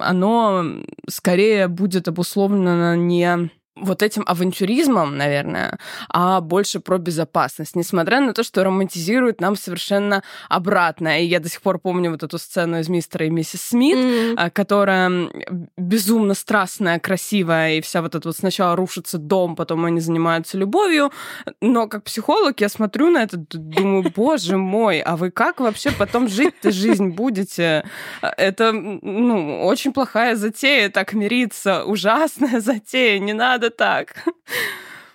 оно скорее будет обусловлено не вот этим авантюризмом, наверное, а больше про безопасность, несмотря на то, что романтизирует нам совершенно обратно. И я до сих пор помню вот эту сцену из «Мистера и миссис Смит», mm-hmm. которая безумно страстная, красивая, и вся вот это вот сначала рушится дом, потом они занимаются любовью. Но как психолог я смотрю на это, думаю, боже мой, а вы как вообще потом жить-то жизнь будете? Это, ну, очень плохая затея, так мириться, ужасная затея, не надо надо так.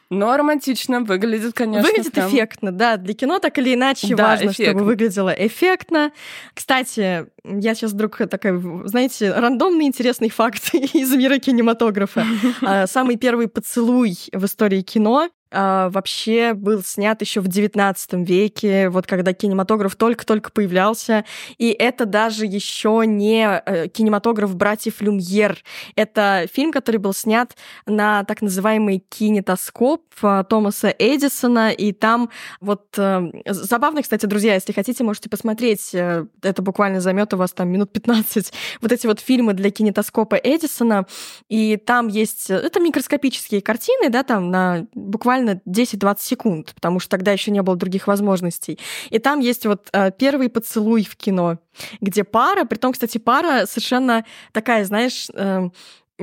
Но романтично выглядит, конечно. Выглядит прям... эффектно, да. Для кино так или иначе да, важно, эффектно. чтобы выглядело эффектно. Кстати, я сейчас вдруг такая, знаете, рандомный интересный факт из мира кинематографа. А, самый первый поцелуй в истории кино вообще был снят еще в XIX веке, вот когда кинематограф только-только появлялся. И это даже еще не э, кинематограф братьев Люмьер. Это фильм, который был снят на так называемый кинетоскоп а, Томаса Эдисона. И там вот э, забавно, кстати, друзья, если хотите, можете посмотреть. Э, это буквально займет у вас там минут 15. Вот эти вот фильмы для кинетоскопа Эдисона. И там есть... Это микроскопические картины, да, там на буквально буквально 10-20 секунд, потому что тогда еще не было других возможностей. И там есть вот э, первый поцелуй в кино, где пара, при том, кстати, пара совершенно такая, знаешь, э,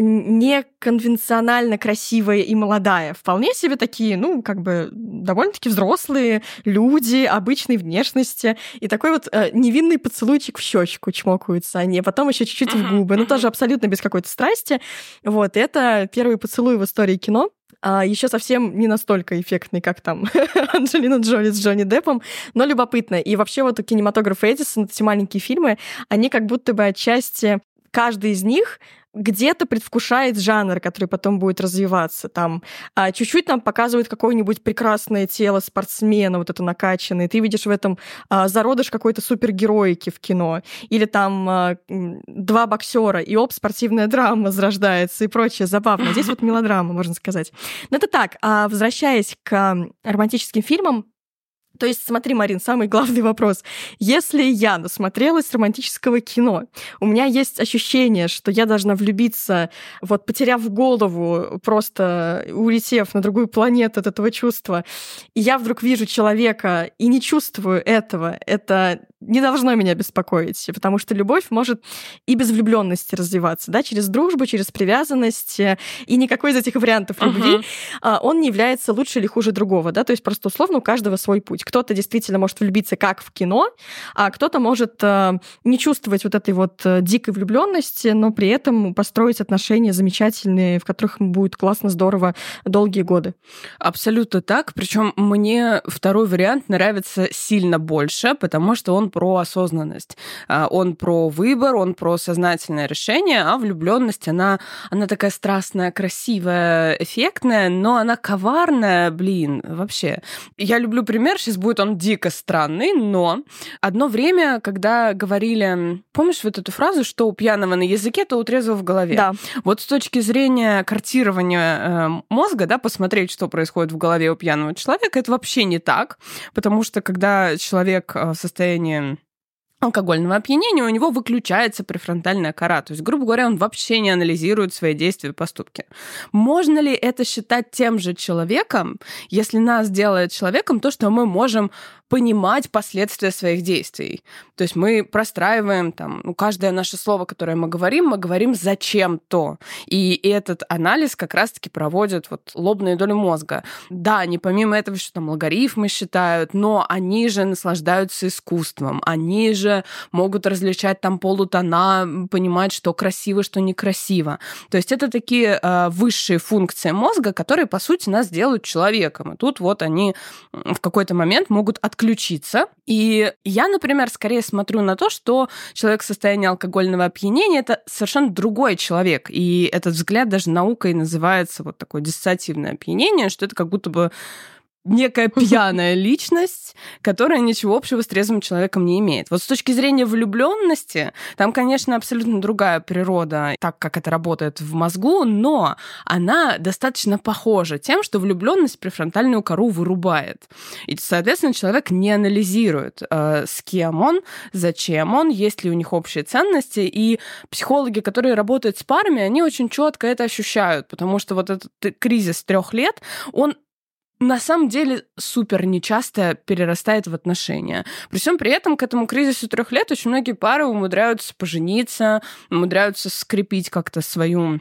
неконвенционально красивая и молодая. Вполне себе такие, ну, как бы довольно-таки взрослые люди обычной внешности. И такой вот э, невинный поцелуйчик в щечку чмокаются они, а потом еще чуть-чуть в губы. Ну, тоже абсолютно без какой-то страсти. Вот, это первый поцелуй в истории кино а еще совсем не настолько эффектный, как там Анджелина Джоли с Джонни Деппом, но любопытно. И вообще вот кинематограф Эдисон, эти маленькие фильмы, они как будто бы отчасти каждый из них где-то предвкушает жанр, который потом будет развиваться. Там а чуть-чуть нам показывают какое-нибудь прекрасное тело спортсмена, вот это накачанное. Ты видишь в этом а, зародыш какой-то супергероики в кино. Или там а, два боксера, и оп, спортивная драма зарождается и прочее. Забавно. Здесь вот мелодрама, можно сказать. Но это так. А возвращаясь к романтическим фильмам, то есть, смотри, Марин, самый главный вопрос. Если я насмотрелась романтического кино, у меня есть ощущение, что я должна влюбиться, вот потеряв голову, просто улетев на другую планету от этого чувства, и я вдруг вижу человека и не чувствую этого, это не должно меня беспокоить, потому что любовь может и без влюбленности развиваться, да, через дружбу, через привязанность, э, и никакой из этих вариантов любви, uh-huh. он не является лучше или хуже другого, да, то есть просто условно у каждого свой путь. Кто-то действительно может влюбиться как в кино, а кто-то может э, не чувствовать вот этой вот э, дикой влюбленности, но при этом построить отношения замечательные, в которых будет классно, здорово долгие годы. Абсолютно так. Причем мне второй вариант нравится сильно больше, потому что он про осознанность. А, он про выбор, он про сознательное решение, а влюбленность, она, она такая страстная, красивая, эффектная, но она коварная, блин, вообще. Я люблю пример, сейчас будет он дико странный, но одно время, когда говорили, помнишь вот эту фразу, что у пьяного на языке, то у трезвого в голове? Да. Вот с точки зрения картирования э, мозга, да, посмотреть, что происходит в голове у пьяного человека, это вообще не так, потому что когда человек э, в состоянии in алкогольного опьянения у него выключается префронтальная кора. То есть, грубо говоря, он вообще не анализирует свои действия и поступки. Можно ли это считать тем же человеком, если нас делает человеком то, что мы можем понимать последствия своих действий. То есть мы простраиваем там, ну, каждое наше слово, которое мы говорим, мы говорим зачем-то. И этот анализ как раз-таки проводят вот лобные доли мозга. Да, они помимо этого что там логарифмы считают, но они же наслаждаются искусством, они же могут различать там полутона, понимать, что красиво, что некрасиво. То есть это такие э, высшие функции мозга, которые, по сути, нас делают человеком. И тут вот они в какой-то момент могут от отключиться. И я, например, скорее смотрю на то, что человек в состоянии алкогольного опьянения — это совершенно другой человек. И этот взгляд даже наукой называется вот такое диссоциативное опьянение, что это как будто бы некая пьяная личность, которая ничего общего с трезвым человеком не имеет. Вот с точки зрения влюбленности, там, конечно, абсолютно другая природа, так как это работает в мозгу, но она достаточно похожа тем, что влюбленность префронтальную кору вырубает. И, соответственно, человек не анализирует, э, с кем он, зачем он, есть ли у них общие ценности. И психологи, которые работают с парами, они очень четко это ощущают, потому что вот этот кризис трех лет, он на самом деле супер нечасто перерастает в отношения. При всем при этом к этому кризису трех лет очень многие пары умудряются пожениться, умудряются скрепить как-то свою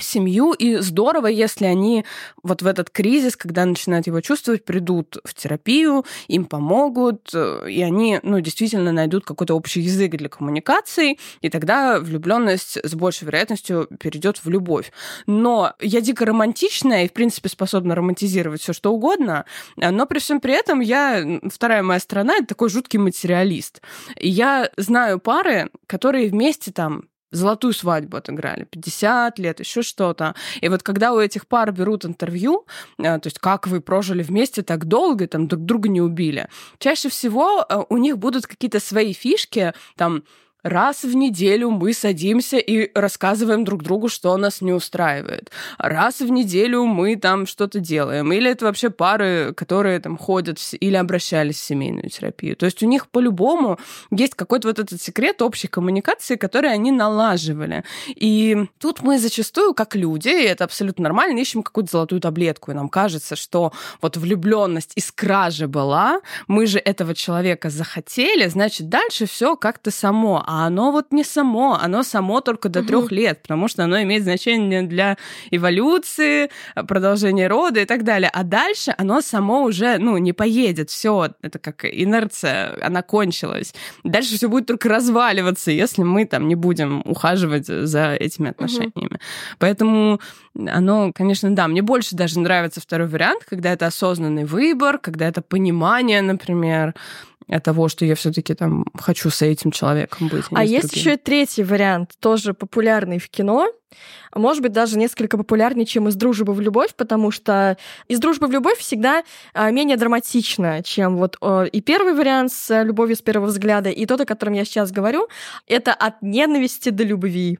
семью, и здорово, если они вот в этот кризис, когда начинают его чувствовать, придут в терапию, им помогут, э, и они, ну, действительно найдут какой-то общий язык для коммуникации, и тогда влюбленность с большей вероятностью перейдет в любовь. Но я дико романтичная и, в принципе, способна романтизировать все что угодно, но при всем при этом я, вторая моя сторона, это такой жуткий материалист. И я знаю пары, которые вместе там золотую свадьбу отыграли, 50 лет, еще что-то. И вот когда у этих пар берут интервью, э, то есть как вы прожили вместе так долго, там друг друга не убили, чаще всего э, у них будут какие-то свои фишки, там, Раз в неделю мы садимся и рассказываем друг другу, что нас не устраивает. Раз в неделю мы там что-то делаем. Или это вообще пары, которые там ходят или обращались в семейную терапию. То есть у них по-любому есть какой-то вот этот секрет общей коммуникации, который они налаживали. И тут мы зачастую, как люди, и это абсолютно нормально, ищем какую-то золотую таблетку. И нам кажется, что вот влюбленность искра же была, мы же этого человека захотели, значит, дальше все как-то само а оно вот не само, оно само только до трех лет, потому что оно имеет значение для эволюции, продолжения рода и так далее. А дальше оно само уже, ну, не поедет, все, это как инерция, она кончилась. Дальше все будет только разваливаться, если мы там не будем ухаживать за этими отношениями. Угу. Поэтому оно, конечно, да, мне больше даже нравится второй вариант, когда это осознанный выбор, когда это понимание, например, того, что я все-таки там хочу с этим человеком быть. А, а есть другим. еще и третий вариант, тоже популярный в кино. Может быть, даже несколько популярнее, чем из дружбы в любовь, потому что из дружбы в любовь всегда а, менее драматично, чем вот и первый вариант с любовью с первого взгляда, и тот, о котором я сейчас говорю, это от ненависти до любви.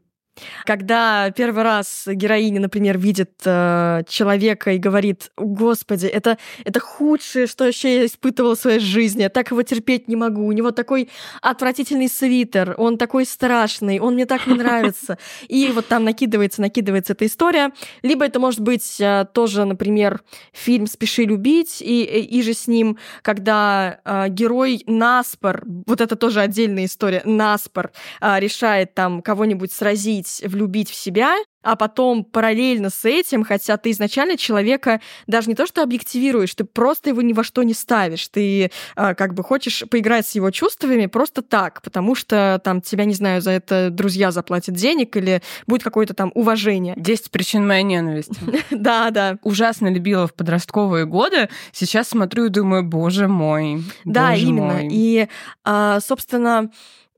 Когда первый раз героиня, например, видит э, человека и говорит, господи, это, это худшее, что еще я испытывала в своей жизни, я так его терпеть не могу, у него такой отвратительный свитер, он такой страшный, он мне так не нравится. И вот там накидывается, накидывается эта история. Либо это может быть э, тоже, например, фильм «Спеши любить», и, и же с ним, когда э, герой наспор, вот это тоже отдельная история, наспор э, решает там кого-нибудь сразить, влюбить, влюбить в себя, а потом параллельно с этим, хотя ты изначально человека даже не то что объективируешь, ты просто его ни во что не ставишь, ты э, как бы хочешь поиграть с его чувствами просто так, потому что там тебя, не знаю, за это друзья заплатят денег или будет какое-то там уважение. Десять причин моей ненависти. Да, да. Ужасно любила в подростковые годы. Сейчас смотрю и думаю, боже мой. Да, именно. И, а, собственно,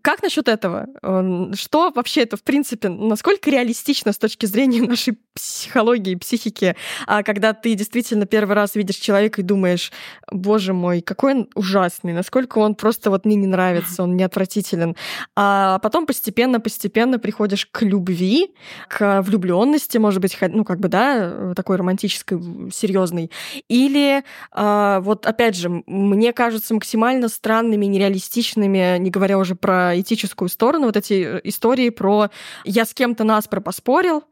как насчет этого? Что вообще это, в принципе, насколько реалистично с точки зрения нашей психологии, психики, а когда ты действительно первый раз видишь человека и думаешь, боже мой, какой он ужасный, насколько он просто вот мне не нравится, он не отвратителен. А потом постепенно-постепенно приходишь к любви, к влюбленности, может быть, ну как бы, да, такой романтической, серьезной. Или а, вот опять же, мне кажется максимально странными, нереалистичными, не говоря уже про этическую сторону, вот эти э, истории про «я с кем-то наспор поспорил»,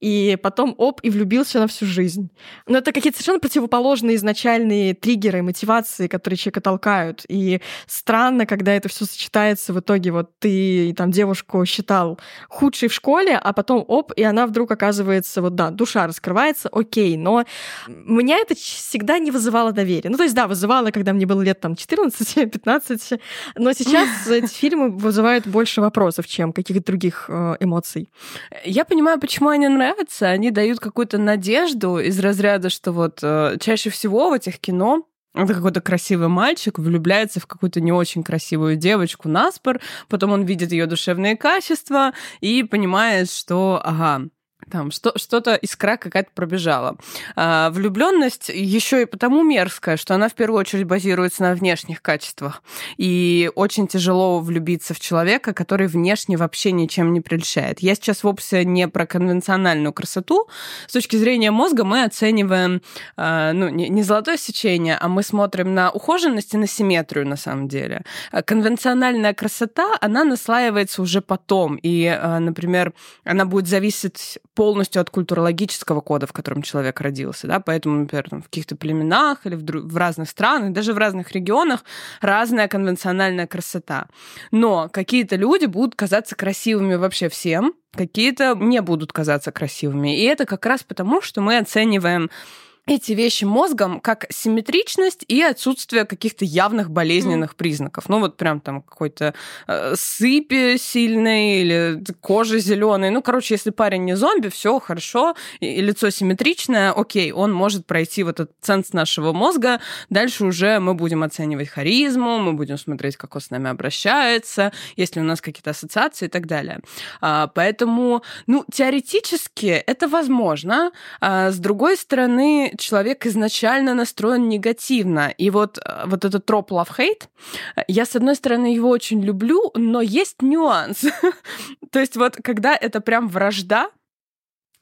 и потом оп, и влюбился на всю жизнь. Но это какие-то совершенно противоположные изначальные триггеры, мотивации, которые человека толкают. И странно, когда это все сочетается в итоге, вот ты там девушку считал худшей в школе, а потом оп, и она вдруг оказывается, вот да, душа раскрывается, окей, но меня это всегда не вызывало доверия. Ну, то есть, да, вызывало, когда мне было лет там 14-15, но сейчас эти фильмы вызывают больше вопросов, чем каких-то других э, эмоций. Я понимаю, почему они нравятся нравятся, они дают какую-то надежду из разряда, что вот э, чаще всего в этих кино это какой-то красивый мальчик влюбляется в какую-то не очень красивую девочку наспор, потом он видит ее душевные качества и понимает, что, ага, там что, что-то искра какая-то пробежала. А, влюбленность еще и потому мерзкая, что она в первую очередь базируется на внешних качествах. И очень тяжело влюбиться в человека, который внешне вообще ничем не прельщает. Я сейчас вовсе не про конвенциональную красоту. С точки зрения мозга мы оцениваем а, ну, не золотое сечение, а мы смотрим на ухоженность и на симметрию на самом деле. А конвенциональная красота, она наслаивается уже потом. И, а, например, она будет зависеть полностью от культурологического кода, в котором человек родился, да, поэтому, например, там, в каких-то племенах или в, в разных странах, даже в разных регионах разная конвенциональная красота. Но какие-то люди будут казаться красивыми вообще всем, какие-то не будут казаться красивыми. И это как раз потому, что мы оцениваем эти вещи мозгом как симметричность и отсутствие каких-то явных болезненных mm. признаков. Ну вот прям там какой-то э, сыпи сильной или кожа зеленой. Ну, короче, если парень не зомби, все хорошо, и лицо симметричное, окей, он может пройти вот этот ценз нашего мозга. Дальше уже мы будем оценивать харизму, мы будем смотреть, как он с нами обращается, есть ли у нас какие-то ассоциации и так далее. А, поэтому, ну, теоретически это возможно. А, с другой стороны, человек изначально настроен негативно. И вот, э, вот этот троп love-hate, я, с одной стороны, его очень люблю, но есть нюанс. То есть вот когда это прям вражда,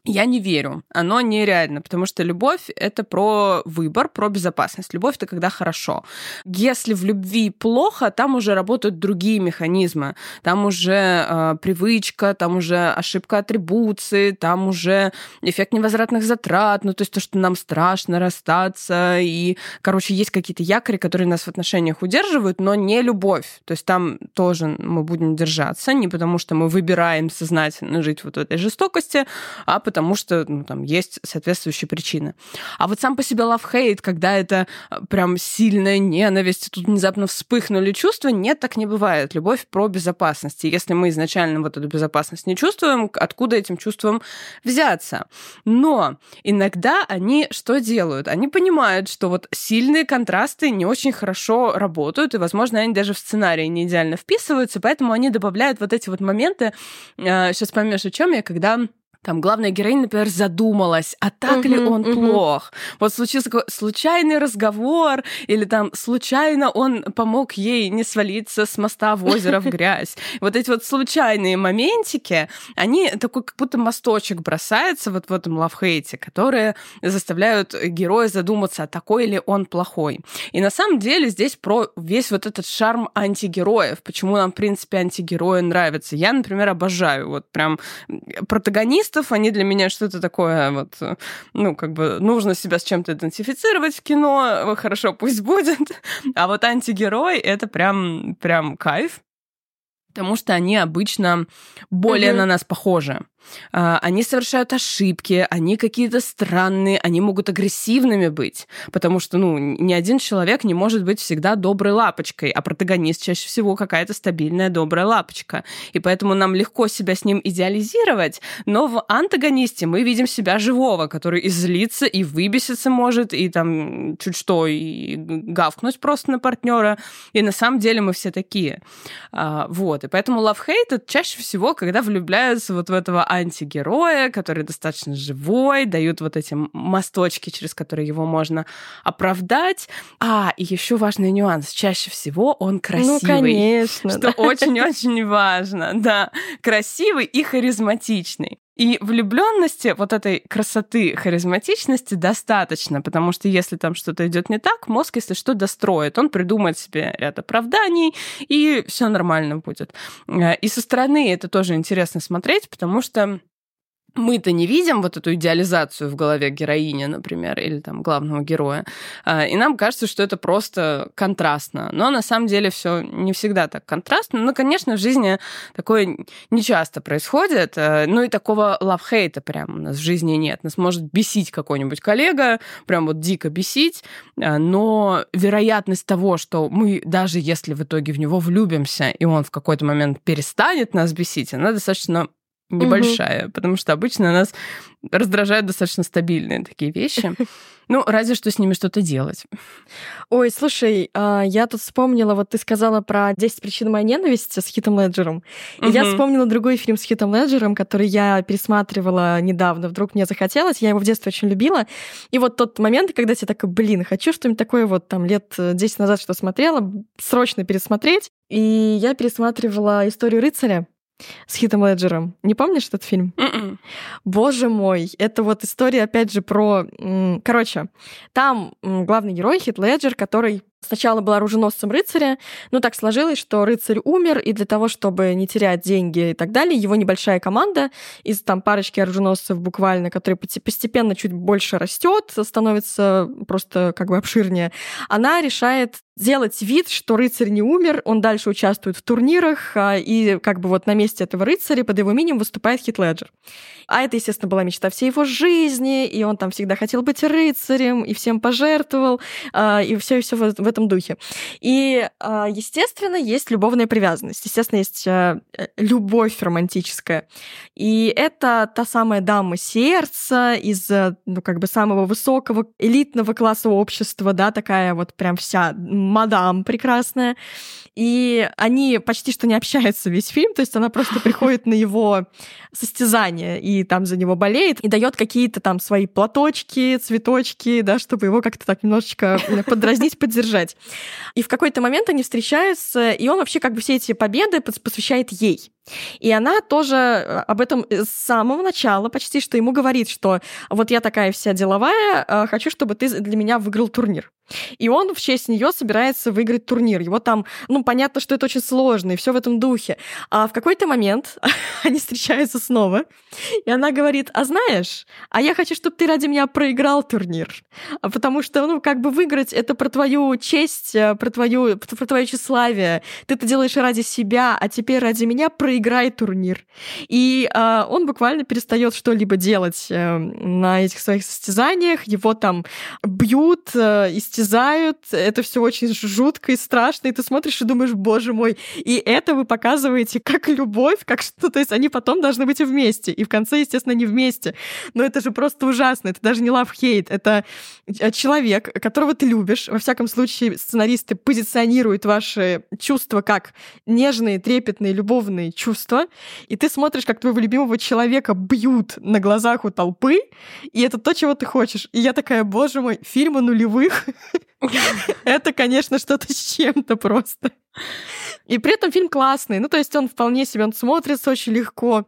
я не верю. Оно нереально, потому что любовь — это про выбор, про безопасность. Любовь — это когда хорошо. Если в любви плохо, там уже работают другие механизмы. Там уже э, привычка, там уже ошибка атрибуции, там уже эффект невозвратных затрат, ну то есть то, что нам страшно расстаться. И, короче, есть какие-то якори, которые нас в отношениях удерживают, но не любовь. То есть там тоже мы будем держаться, не потому что мы выбираем сознательно жить вот в этой жестокости, а потому потому что ну, там есть соответствующие причины. А вот сам по себе love-hate, когда это а, прям сильная ненависть, тут внезапно вспыхнули чувства, нет, так не бывает. Любовь про безопасность. И если мы изначально вот эту безопасность не чувствуем, откуда этим чувством взяться? Но иногда они что делают? Они понимают, что вот сильные контрасты не очень хорошо работают, и, возможно, они даже в сценарии не идеально вписываются, поэтому они добавляют вот эти вот моменты. Сейчас а, поймешь, о чем я, когда там главная героиня, например, задумалась, а так uh-huh, ли он uh-huh. плох? Вот случился такой случайный разговор, или там случайно он помог ей не свалиться с моста в озеро в грязь. Вот эти вот случайные моментики, они такой как будто мосточек бросается вот в этом лавхейте, которые заставляют героя задуматься, а такой ли он плохой. И на самом деле здесь про весь вот этот шарм антигероев, почему нам, в принципе, антигерои нравятся. Я, например, обожаю вот прям протагонист артистов, они для меня что-то такое вот, ну, как бы нужно себя с чем-то идентифицировать в кино, хорошо, пусть будет. А вот антигерой — это прям, прям кайф, потому что они обычно более mm-hmm. на нас похожи. А, они совершают ошибки, они какие-то странные, они могут агрессивными быть, потому что, ну, ни один человек не может быть всегда доброй лапочкой, а протагонист чаще всего какая-то стабильная добрая лапочка. И поэтому нам легко себя с ним идеализировать, но в антагонисте мы видим себя живого, который и злится, и выбеситься может, и там чуть что, и гавкнуть просто на партнера. И на самом деле мы все такие. А, вот. И поэтому это чаще всего, когда влюбляются вот в этого антигероя, который достаточно живой, дают вот эти мосточки, через которые его можно оправдать. А, и еще важный нюанс. Чаще всего он ну, красивый. Ну, конечно. Что очень-очень важно. Да, красивый и харизматичный. И влюбленности, вот этой красоты, харизматичности достаточно, потому что если там что-то идет не так, мозг, если что, достроит. Он придумает себе ряд оправданий, и все нормально будет. Э, и со стороны это тоже интересно смотреть, потому что мы-то не видим вот эту идеализацию в голове героини, например, или там главного героя, а, и нам кажется, что это просто контрастно. Но на самом деле все не всегда так контрастно. Ну, конечно, в жизни такое не часто происходит. А, ну и такого лав-хейта прям у нас в жизни нет. Нас может бесить какой-нибудь коллега, прям вот дико бесить, а, но вероятность того, что мы, даже если в итоге в него влюбимся, и он в какой-то момент перестанет нас бесить, она достаточно небольшая, угу. потому что обычно нас раздражают достаточно стабильные такие вещи. Ну, разве что с ними что-то делать. Ой, слушай, а, я тут вспомнила, вот ты сказала про 10 причин моей ненависти с Хитом Леджером. И угу. я вспомнила другой фильм с Хитом Леджером, который я пересматривала недавно. Вдруг мне захотелось, я его в детстве очень любила. И вот тот момент, когда тебе такой, блин, хочу что-нибудь такое вот там лет 10 назад, что смотрела, срочно пересмотреть. И я пересматривала «Историю рыцаря» с Хитом Леджером. Не помнишь этот фильм? Mm-mm. М-м. Боже мой, это вот история, опять же, про... Короче, там главный герой Хит Леджер, который Сначала был оруженосцем рыцаря, но так сложилось, что рыцарь умер, и для того, чтобы не терять деньги и так далее, его небольшая команда из там парочки оруженосцев буквально, которые постепенно чуть больше растет, становится просто как бы обширнее, она решает делать вид, что рыцарь не умер, он дальше участвует в турнирах, а, и как бы вот на месте этого рыцаря под его именем выступает Хит Леджер. А это, естественно, была мечта всей его жизни, и он там всегда хотел быть рыцарем, и всем пожертвовал, а, и все и все в этом духе. И, а, естественно, есть любовная привязанность, естественно, есть любовь романтическая. И это та самая дама сердца из, ну, как бы самого высокого элитного класса общества, да, такая вот прям вся мадам прекрасная. И они почти что не общаются весь фильм, то есть она просто приходит на его состязание и там за него болеет, и дает какие-то там свои платочки, цветочки, да, чтобы его как-то так немножечко подразнить, поддержать. И в какой-то момент они встречаются, и он вообще как бы все эти победы посвящает ей. И она тоже э, об этом с самого начала почти что ему говорит, что вот я такая вся деловая, э, хочу, чтобы ты для меня выиграл турнир. И он в честь нее собирается выиграть турнир. Его там, ну, понятно, что это очень сложно, и все в этом духе. А в какой-то момент они встречаются снова, и она говорит, а знаешь, а я хочу, чтобы ты ради меня проиграл турнир. Потому что, ну, как бы выиграть — это про твою честь, э, про, твою, про твое тщеславие. Ты это делаешь ради себя, а теперь ради меня проиграть проиграет турнир. И э, он буквально перестает что-либо делать э, на этих своих состязаниях. Его там бьют, э, истязают. Это все очень жутко и страшно. И ты смотришь и думаешь, боже мой. И это вы показываете как любовь, как что. То есть они потом должны быть вместе. И в конце, естественно, не вместе. Но это же просто ужасно. Это даже не love-hate. Это э, человек, которого ты любишь. Во всяком случае, сценаристы позиционируют ваши чувства как нежные, трепетные, любовные чувства. И ты смотришь, как твоего любимого человека бьют на глазах у толпы, и это то, чего ты хочешь. И я такая, боже мой, фильмы нулевых. Это, конечно, что-то с чем-то просто. И при этом фильм классный. Ну, то есть он вполне себе, он смотрится очень легко.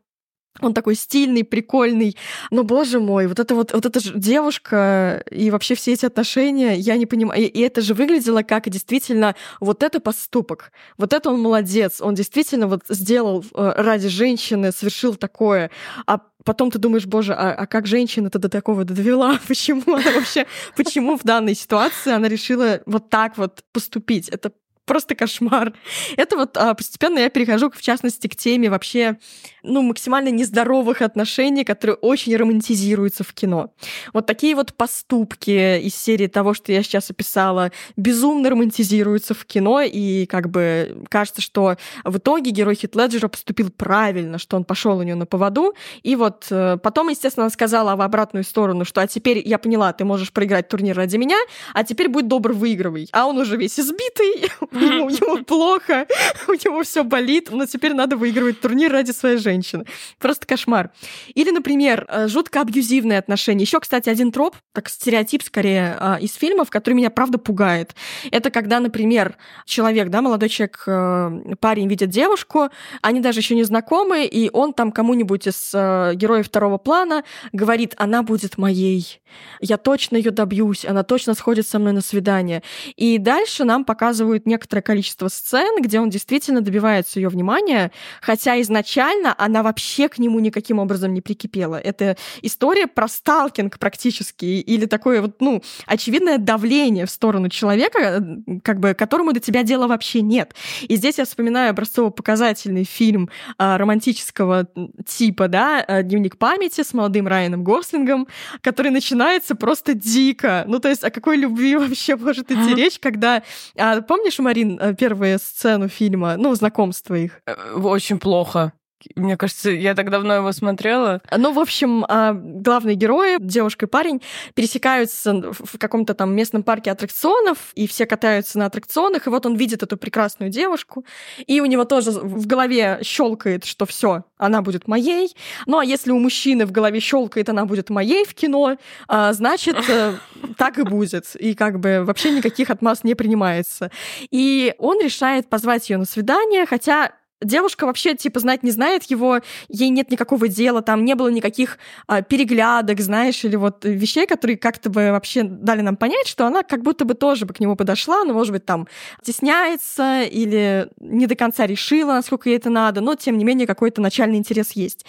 Он такой стильный, прикольный. Но, боже мой, вот это вот, вот эта же девушка и вообще все эти отношения, я не понимаю. И, и это же выглядело как действительно вот это поступок. Вот это он молодец. Он действительно вот сделал э, ради женщины, совершил такое. А потом ты думаешь, боже, а, а как женщина-то до такого довела? Почему она вообще, почему в данной ситуации она решила вот так вот поступить? Это просто кошмар. Это вот а, постепенно я перехожу, в частности, к теме вообще ну, максимально нездоровых отношений, которые очень романтизируются в кино. Вот такие вот поступки из серии того, что я сейчас описала, безумно романтизируются в кино, и как бы кажется, что в итоге герой Хит Леджера поступил правильно, что он пошел у нее на поводу, и вот э, потом, естественно, она сказала в обратную сторону, что а теперь я поняла, ты можешь проиграть турнир ради меня, а теперь будь добр, выигрывай. А он уже весь избитый, ему, ему плохо, у него все болит, но теперь надо выигрывать турнир ради своей женщины. Просто кошмар. Или, например, э, жутко абьюзивные отношения. Еще, кстати, один троп, так стереотип скорее, э, из фильмов, который меня правда пугает. Это когда, например, человек, да, молодой человек, э, парень видит девушку, они даже еще не знакомы, и он там кому-нибудь из героев второго плана говорит, она будет моей, я точно ее добьюсь, она точно сходит со мной на свидание. И дальше нам показывают некоторое количество сцен, где он действительно добивается ее внимания, хотя изначально она вообще к нему никаким образом не прикипела. Это история про сталкинг практически, или такое вот, ну, очевидное давление в сторону человека, как бы, которому до тебя дела вообще нет. И здесь я вспоминаю образцово-показательный фильм а, романтического типа, да, «Дневник памяти» с молодым Райаном Гослингом, который начинается просто дико. Ну, то есть о какой любви вообще может идти речь, когда... А, помнишь, Марин, э, первую сцену фильма, ну, знакомство их? Э, очень плохо. Мне кажется, я так давно его смотрела. Ну, в общем, а, главные герои, девушка и парень, пересекаются в каком-то там местном парке аттракционов, и все катаются на аттракционах, и вот он видит эту прекрасную девушку, и у него тоже в голове щелкает, что все, она будет моей. Ну, а если у мужчины в голове щелкает, она будет моей в кино, а, значит, э, так и будет. И как бы вообще никаких отмаз не принимается. И он решает позвать ее на свидание, хотя девушка вообще, типа, знать не знает его, ей нет никакого дела, там не было никаких а, переглядок, знаешь, или вот вещей, которые как-то бы вообще дали нам понять, что она как будто бы тоже бы к нему подошла, но, может быть, там стесняется или не до конца решила, насколько ей это надо, но, тем не менее, какой-то начальный интерес есть.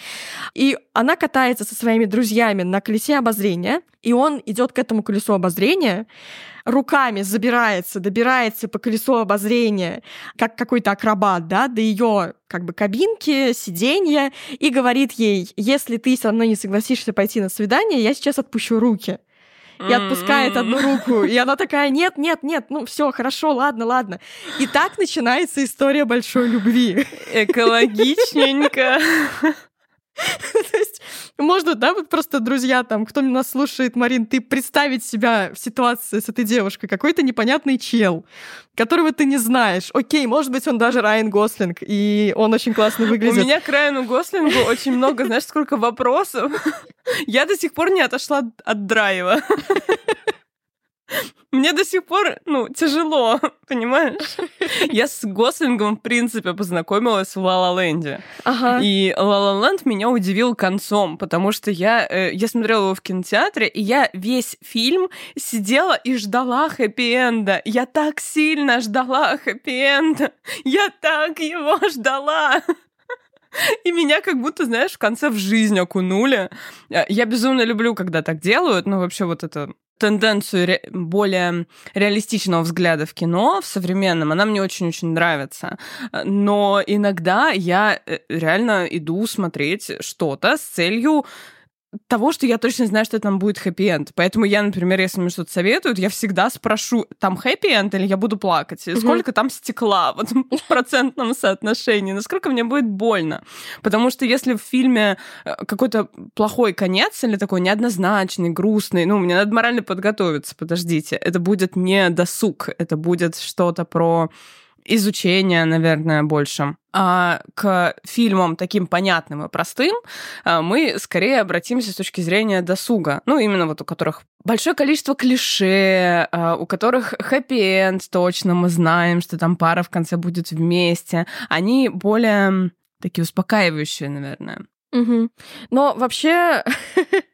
И она катается со своими друзьями на колесе обозрения, и он идет к этому колесу обозрения, руками забирается, добирается по колесу обозрения, как какой-то акробат, да, до ее как бы кабинки, сиденья, и говорит ей, если ты со мной не согласишься пойти на свидание, я сейчас отпущу руки и отпускает одну руку. И она такая, нет, нет, нет, ну все, хорошо, ладно, ладно. И так начинается история большой любви. Экологичненько. То есть можно, да, вот просто, друзья, там, кто нас слушает, Марин, ты представить себя в ситуации с этой девушкой, какой-то непонятный чел, которого ты не знаешь. Окей, может быть, он даже Райан Гослинг, и он очень классно выглядит. У меня к Райану Гослингу очень много, знаешь, сколько вопросов. Я до сих пор не отошла от драйва. Мне до сих пор, ну, тяжело, понимаешь? Я с Гослингом, в принципе, познакомилась в Ла Ленде. Ага. И Ла Ленд меня удивил концом, потому что я, э, я смотрела его в кинотеатре, и я весь фильм сидела и ждала хэппи-энда. Я так сильно ждала хэппи-энда. Я так его ждала. И меня как будто, знаешь, в конце в жизнь окунули. Я безумно люблю, когда так делают, но вообще вот это тенденцию ре- более реалистичного взгляда в кино, в современном, она мне очень-очень нравится. Но иногда я э, реально иду смотреть что-то с целью того, что я точно знаю, что там будет хэппи-энд. Поэтому я, например, если мне что-то советуют, я всегда спрошу, там хэппи-энд или я буду плакать? И сколько там стекла вот, в процентном соотношении? Насколько мне будет больно? Потому что если в фильме э, какой-то плохой конец или такой неоднозначный, грустный, ну, мне надо морально подготовиться, подождите. Это будет не досуг, это будет что-то про изучения, наверное, больше. А к фильмам таким понятным и простым а, мы скорее обратимся с точки зрения досуга. Ну, именно вот у которых большое количество клише, а, у которых хэппи-энд точно, мы знаем, что там пара в конце будет вместе. Они более такие успокаивающие, наверное. Угу. Но вообще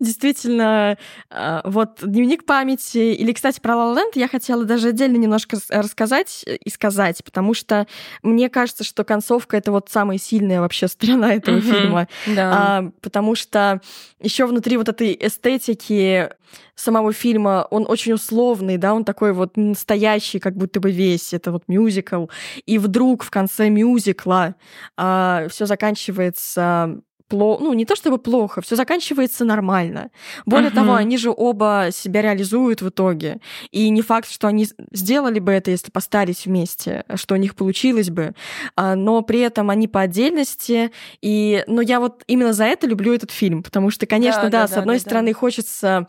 Действительно, а, вот дневник памяти, или, кстати, про La La я хотела даже отдельно немножко рассказать и сказать, потому что мне кажется, что концовка это вот самая сильная вообще сторона этого фильма, да. а, потому что еще внутри вот этой эстетики самого фильма он очень условный, да, он такой вот настоящий, как будто бы весь, это вот мюзикл, и вдруг в конце мюзикла а, все заканчивается плохо, ну не то чтобы плохо, все заканчивается нормально. Более uh-huh. того, они же оба себя реализуют в итоге. И не факт, что они сделали бы это, если постарись вместе, что у них получилось бы. А, но при этом они по отдельности. И, но я вот именно за это люблю этот фильм, потому что, конечно, да, да, да с одной да, стороны да. хочется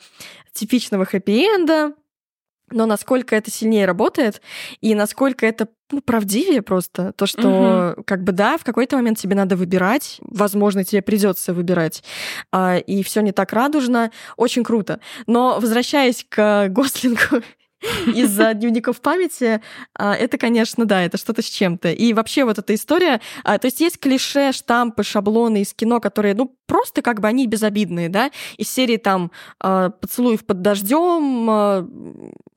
типичного хэппи-энда, но насколько это сильнее работает и насколько это ну, правдивее просто. То, что угу. как бы да, в какой-то момент тебе надо выбирать, возможно, тебе придется выбирать, а, и все не так радужно. Очень круто. Но возвращаясь к Гослингу из-за дневников памяти, а, это, конечно, да, это что-то с чем-то. И вообще вот эта история, а, то есть есть клише, штампы, шаблоны из кино, которые, ну, просто как бы они безобидные, да, из серии там а, «Поцелуев под дождем»,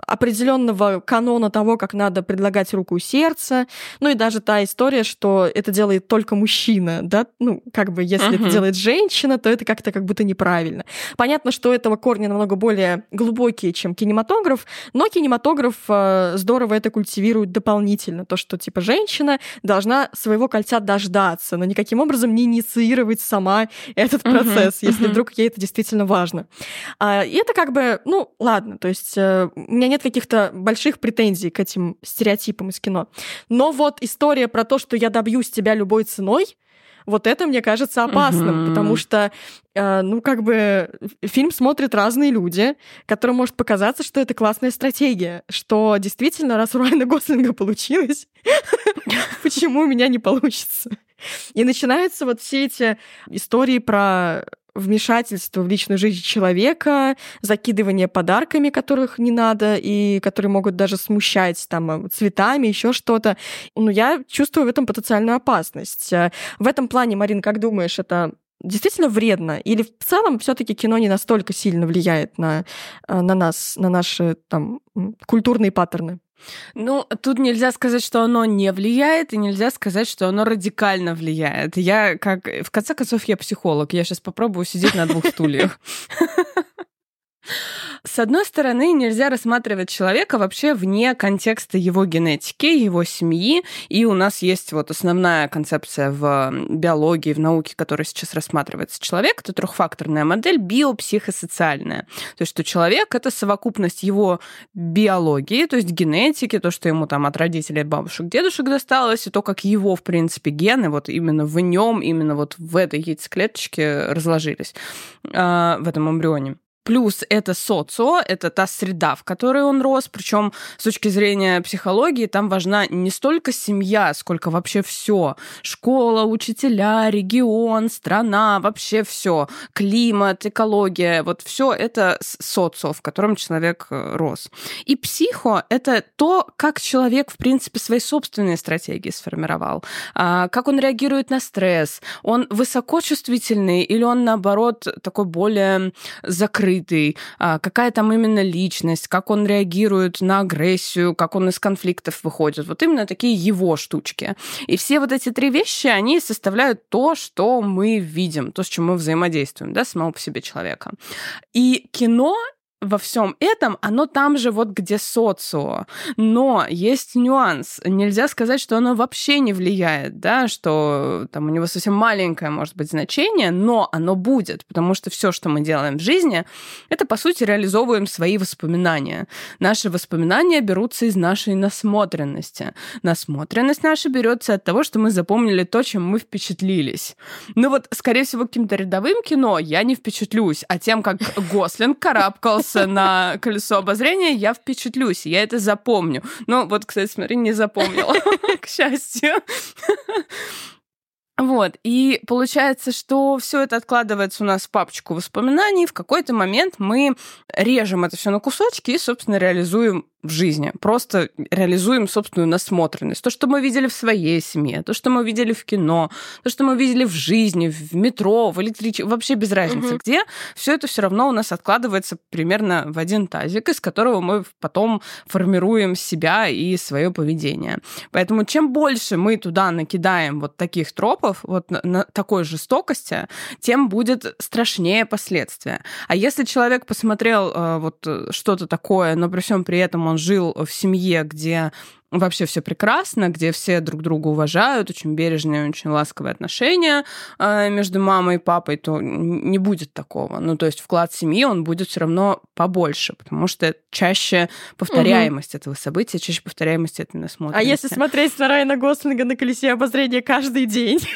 определенного канона того, как надо предлагать руку и сердце, ну и даже та история, что это делает только мужчина, да, ну, как бы если uh-huh. это делает женщина, то это как-то как будто неправильно. Понятно, что этого корни намного более глубокие, чем кинематограф, но кинематограф э, здорово это культивирует дополнительно. То, что типа женщина должна своего кольца дождаться, но никаким образом не инициировать сама этот процесс, uh-huh, если uh-huh. вдруг ей это действительно важно. А, и это как бы, ну, ладно, то есть э, у меня нет каких-то больших претензий к этим стереотипам из кино. Но вот история про то, что я добьюсь тебя любой ценой, вот это, мне кажется, опасным, угу. потому что, э, ну, как бы фильм смотрят разные люди, которым может показаться, что это классная стратегия, что действительно, раз у Райана Гослинга получилось, почему у меня не получится? И начинаются вот все эти истории про вмешательство в личную жизнь человека, закидывание подарками, которых не надо, и которые могут даже смущать там цветами, еще что-то. Ну, я чувствую в этом потенциальную опасность. В этом плане, Марин, как думаешь, это действительно вредно? Или в целом все-таки кино не настолько сильно влияет на, на нас, на наши там культурные паттерны? Ну, тут нельзя сказать, что оно не влияет, и нельзя сказать, что оно радикально влияет. Я как... В конце концов, я психолог. Я сейчас попробую сидеть на двух стульях. С одной стороны, нельзя рассматривать человека вообще вне контекста его генетики, его семьи, и у нас есть вот основная концепция в биологии, в науке, которая сейчас рассматривается. Человек — это трехфакторная модель биопсихосоциальная. То есть, что человек — это совокупность его биологии, то есть генетики, то, что ему там от родителей, бабушек, дедушек досталось, и то, как его, в принципе, гены вот именно в нем, именно вот в этой яйцеклеточке разложились, а, в этом эмбрионе. Плюс это социо, это та среда, в которой он рос. Причем с точки зрения психологии там важна не столько семья, сколько вообще все. Школа, учителя, регион, страна, вообще все. Климат, экология, вот все это социо, в котором человек э, рос. И психо — это то, как человек, в принципе, свои собственные стратегии сформировал. А, как он реагирует на стресс. Он высокочувствительный или он, наоборот, такой более закрытый открытый, а, какая там именно личность, как он реагирует на агрессию, как он из конфликтов выходит. Вот именно такие его штучки. И все вот эти три вещи, они составляют то, что мы видим, то, с чем мы взаимодействуем, да, самого по себе человека. И кино во всем этом, оно там же вот где социо. Но есть нюанс. Нельзя сказать, что оно вообще не влияет, да, что там у него совсем маленькое может быть значение, но оно будет, потому что все, что мы делаем в жизни, это, по сути, реализовываем свои воспоминания. Наши воспоминания берутся из нашей насмотренности. Насмотренность наша берется от того, что мы запомнили то, чем мы впечатлились. Ну вот, скорее всего, каким-то рядовым кино я не впечатлюсь, а тем, как Гослинг карабкался на колесо обозрения, я впечатлюсь, я это запомню. Но вот, кстати, смотри, не запомнила, к счастью. Вот, и получается, что все это откладывается у нас в папочку воспоминаний. В какой-то момент мы режем это все на кусочки и, собственно, реализуем в жизни. Просто реализуем собственную насмотренность. То, что мы видели в своей семье, то, что мы видели в кино, то, что мы видели в жизни, в метро, в электричестве, вообще без разницы угу. где, все это все равно у нас откладывается примерно в один тазик, из которого мы потом формируем себя и свое поведение. Поэтому чем больше мы туда накидаем вот таких тропов, вот на, на такой жестокости, тем будет страшнее последствия. А если человек посмотрел э, вот что-то такое, но при всем при этом он он жил в семье, где вообще все прекрасно, где все друг друга уважают, очень бережные, очень ласковые отношения э, между мамой и папой, то не будет такого. Ну, то есть вклад семьи, он будет все равно побольше, потому что чаще повторяемость угу. этого события, чаще повторяемость этой насмотренности. А если смотреть на Райана Гослинга на колесе обозрения каждый день?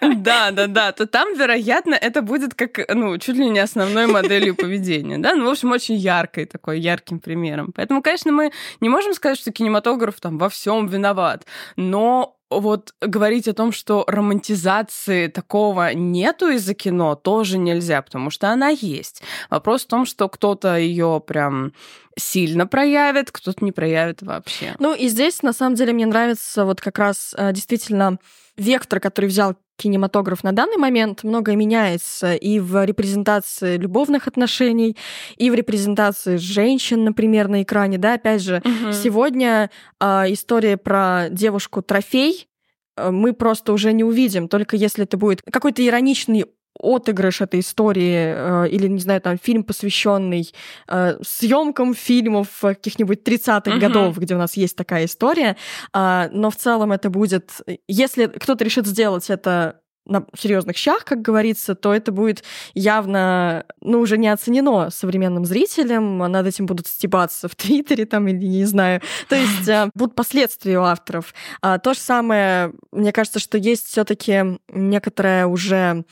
Да, да, да, то там, вероятно, это будет как, ну, чуть ли не основной моделью поведения, да, ну, в общем, очень яркой такой, ярким примером. Поэтому, конечно, мы не можем сказать, что кинематограф там во всем виноват, но вот говорить о том, что романтизации такого нету из-за кино, тоже нельзя, потому что она есть. Вопрос в том, что кто-то ее прям сильно проявит, кто-то не проявит вообще. Ну и здесь, на самом деле, мне нравится вот как раз э, действительно вектор, который взял кинематограф на данный момент, многое меняется и в репрезентации любовных отношений, и в репрезентации женщин, например, на экране. Да, опять же, угу. сегодня э, история про девушку трофей э, мы просто уже не увидим, только если это будет какой-то ироничный отыгрыш этой истории э, или, не знаю, там фильм, посвященный э, съемкам фильмов каких-нибудь 30-х uh-huh. годов, где у нас есть такая история. Э, но в целом это будет... Если кто-то решит сделать это на серьезных щах, как говорится, то это будет явно, ну, уже не оценено современным зрителям, над этим будут стебаться в Твиттере там или не знаю. То есть э, будут последствия у авторов. А, то же самое, мне кажется, что есть все-таки некоторая уже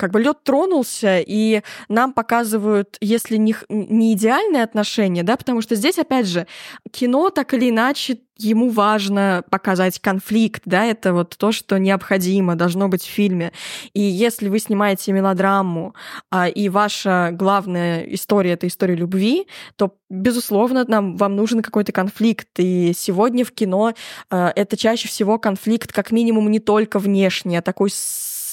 как бы лед тронулся, и нам показывают, если не, не идеальные отношения, да, потому что здесь, опять же, кино так или иначе ему важно показать конфликт, да, это вот то, что необходимо, должно быть в фильме. И если вы снимаете мелодраму, а, и ваша главная история — это история любви, то, безусловно, нам, вам нужен какой-то конфликт. И сегодня в кино а, это чаще всего конфликт как минимум не только внешний, а такой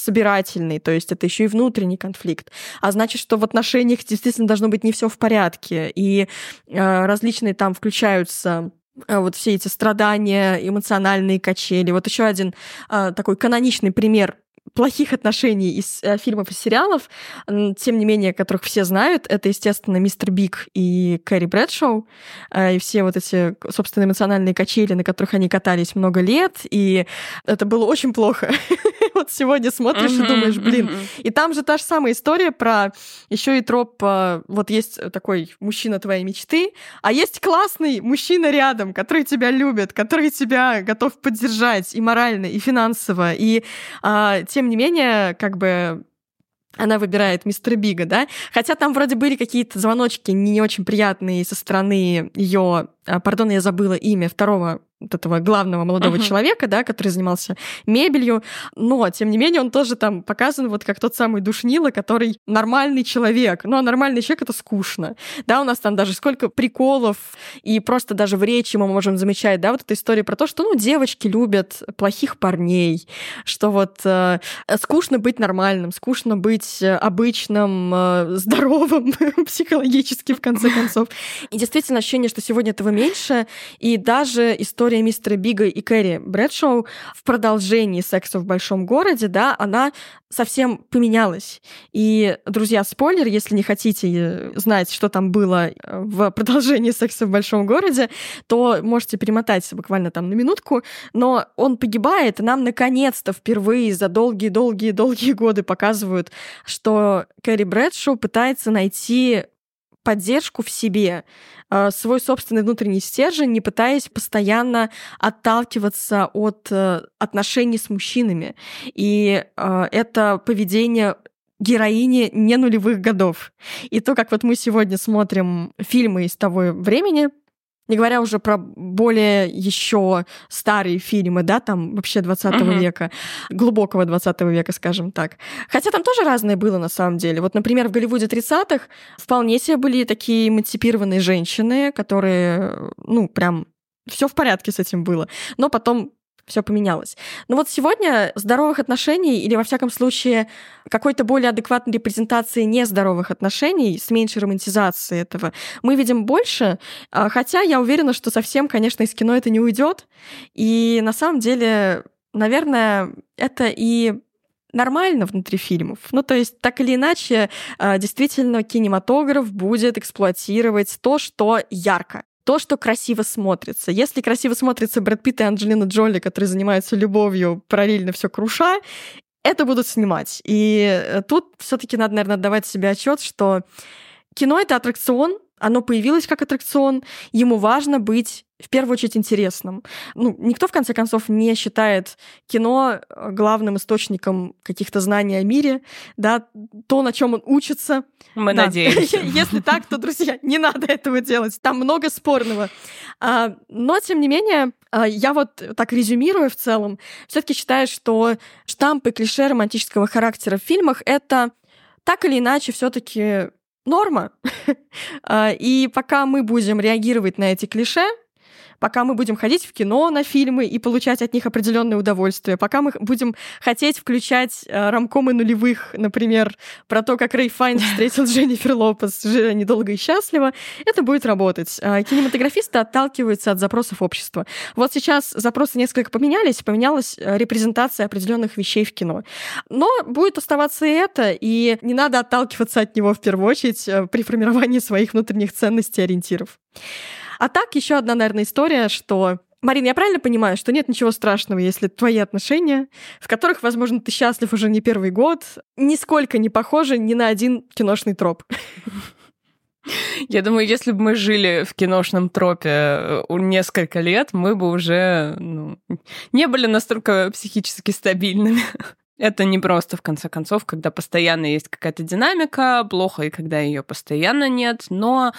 собирательный, то есть это еще и внутренний конфликт. А значит, что в отношениях действительно должно быть не все в порядке. И э, различные там включаются э, вот все эти страдания, эмоциональные качели. Вот еще один э, такой каноничный пример плохих отношений из э, фильмов и сериалов, тем не менее, которых все знают, это, естественно, Мистер Биг и Кэрри Брэдшоу, э, и все вот эти, собственно, эмоциональные качели, на которых они катались много лет, и это было очень плохо. вот сегодня смотришь и думаешь, блин. И там же та же самая история про еще и троп, э, вот есть такой мужчина твоей мечты, а есть классный мужчина рядом, который тебя любит, который тебя готов поддержать и морально, и финансово, и а, тем не менее, как бы она выбирает мистера Бига, да? Хотя там вроде были какие-то звоночки не очень приятные со стороны ее, а, пардон, я забыла имя второго вот этого главного молодого uh-huh. человека, да, который занимался мебелью, но, тем не менее, он тоже там показан вот как тот самый душнило, который нормальный человек. Ну, а нормальный человек — это скучно. Да, у нас там даже сколько приколов, и просто даже в речи мы можем замечать, да, вот эта история про то, что, ну, девочки любят плохих парней, что вот э, скучно быть нормальным, скучно быть обычным, э, здоровым психологически, в конце концов. И действительно ощущение, что сегодня этого меньше, и даже история история мистера Бига и Кэрри Брэдшоу в продолжении секса в большом городе, да, она совсем поменялась. И, друзья, спойлер, если не хотите э, знать, что там было э, в продолжении секса в большом городе, то можете перемотать буквально там на минутку. Но он погибает, и нам наконец-то впервые за долгие-долгие-долгие годы показывают, что Кэрри Брэдшоу пытается найти поддержку в себе, э, свой собственный внутренний стержень, не пытаясь постоянно отталкиваться от э, отношений с мужчинами. И э, это поведение героини не нулевых годов. И то, как вот мы сегодня смотрим фильмы из того времени, не говоря уже про более еще старые фильмы, да, там вообще 20 uh-huh. века, глубокого 20 века, скажем так. Хотя там тоже разное было на самом деле. Вот, например, в Голливуде 30-х вполне себе были такие эмансипированные женщины, которые, ну, прям все в порядке с этим было. Но потом все поменялось. Но вот сегодня здоровых отношений или, во всяком случае, какой-то более адекватной репрезентации нездоровых отношений с меньшей романтизацией этого мы видим больше, а, хотя я уверена, что совсем, конечно, из кино это не уйдет. И на самом деле, наверное, это и нормально внутри фильмов. Ну, то есть, так или иначе, а, действительно, кинематограф будет эксплуатировать то, что ярко то, что красиво смотрится. Если красиво смотрится Брэд Питт и Анджелина Джоли, которые занимаются любовью, параллельно все круша, это будут снимать. И э, тут все-таки надо, наверное, отдавать себе отчет, что кино это аттракцион, оно появилось как аттракцион, ему важно быть в первую очередь интересным. Ну, никто, в конце концов, не считает кино э, главным источником каких-то знаний о мире, да, то, на чем он учится. Мы да. надеемся. Если так, то, друзья, не надо этого делать. Там много спорного. А, но, тем не менее, а, я вот так резюмирую в целом, все-таки считаю, что штампы клише романтического характера в фильмах это так или иначе все-таки норма. А, и пока мы будем реагировать на эти клише, пока мы будем ходить в кино на фильмы и получать от них определенное удовольствие, пока мы будем хотеть включать э, рамкомы нулевых, например, про то, как Рэй Файн встретил Дженнифер Лопес недолго и счастливо, это будет работать. Э, кинематографисты отталкиваются от запросов общества. Вот сейчас запросы несколько поменялись, поменялась э, репрезентация определенных вещей в кино. Но будет оставаться и это, и не надо отталкиваться от него в первую очередь э, при формировании своих внутренних ценностей и ориентиров. А так, еще одна, наверное, история, что Марин, я правильно понимаю, что нет ничего страшного, если твои отношения, в которых, возможно, ты счастлив уже не первый год, нисколько не похожи ни на один киношный троп? Я думаю, если бы мы жили в киношном тропе э, несколько лет, мы бы уже ну, не были настолько психически стабильными. Это не просто, в конце концов, когда постоянно есть какая-то динамика, плохо и когда ее постоянно нет, но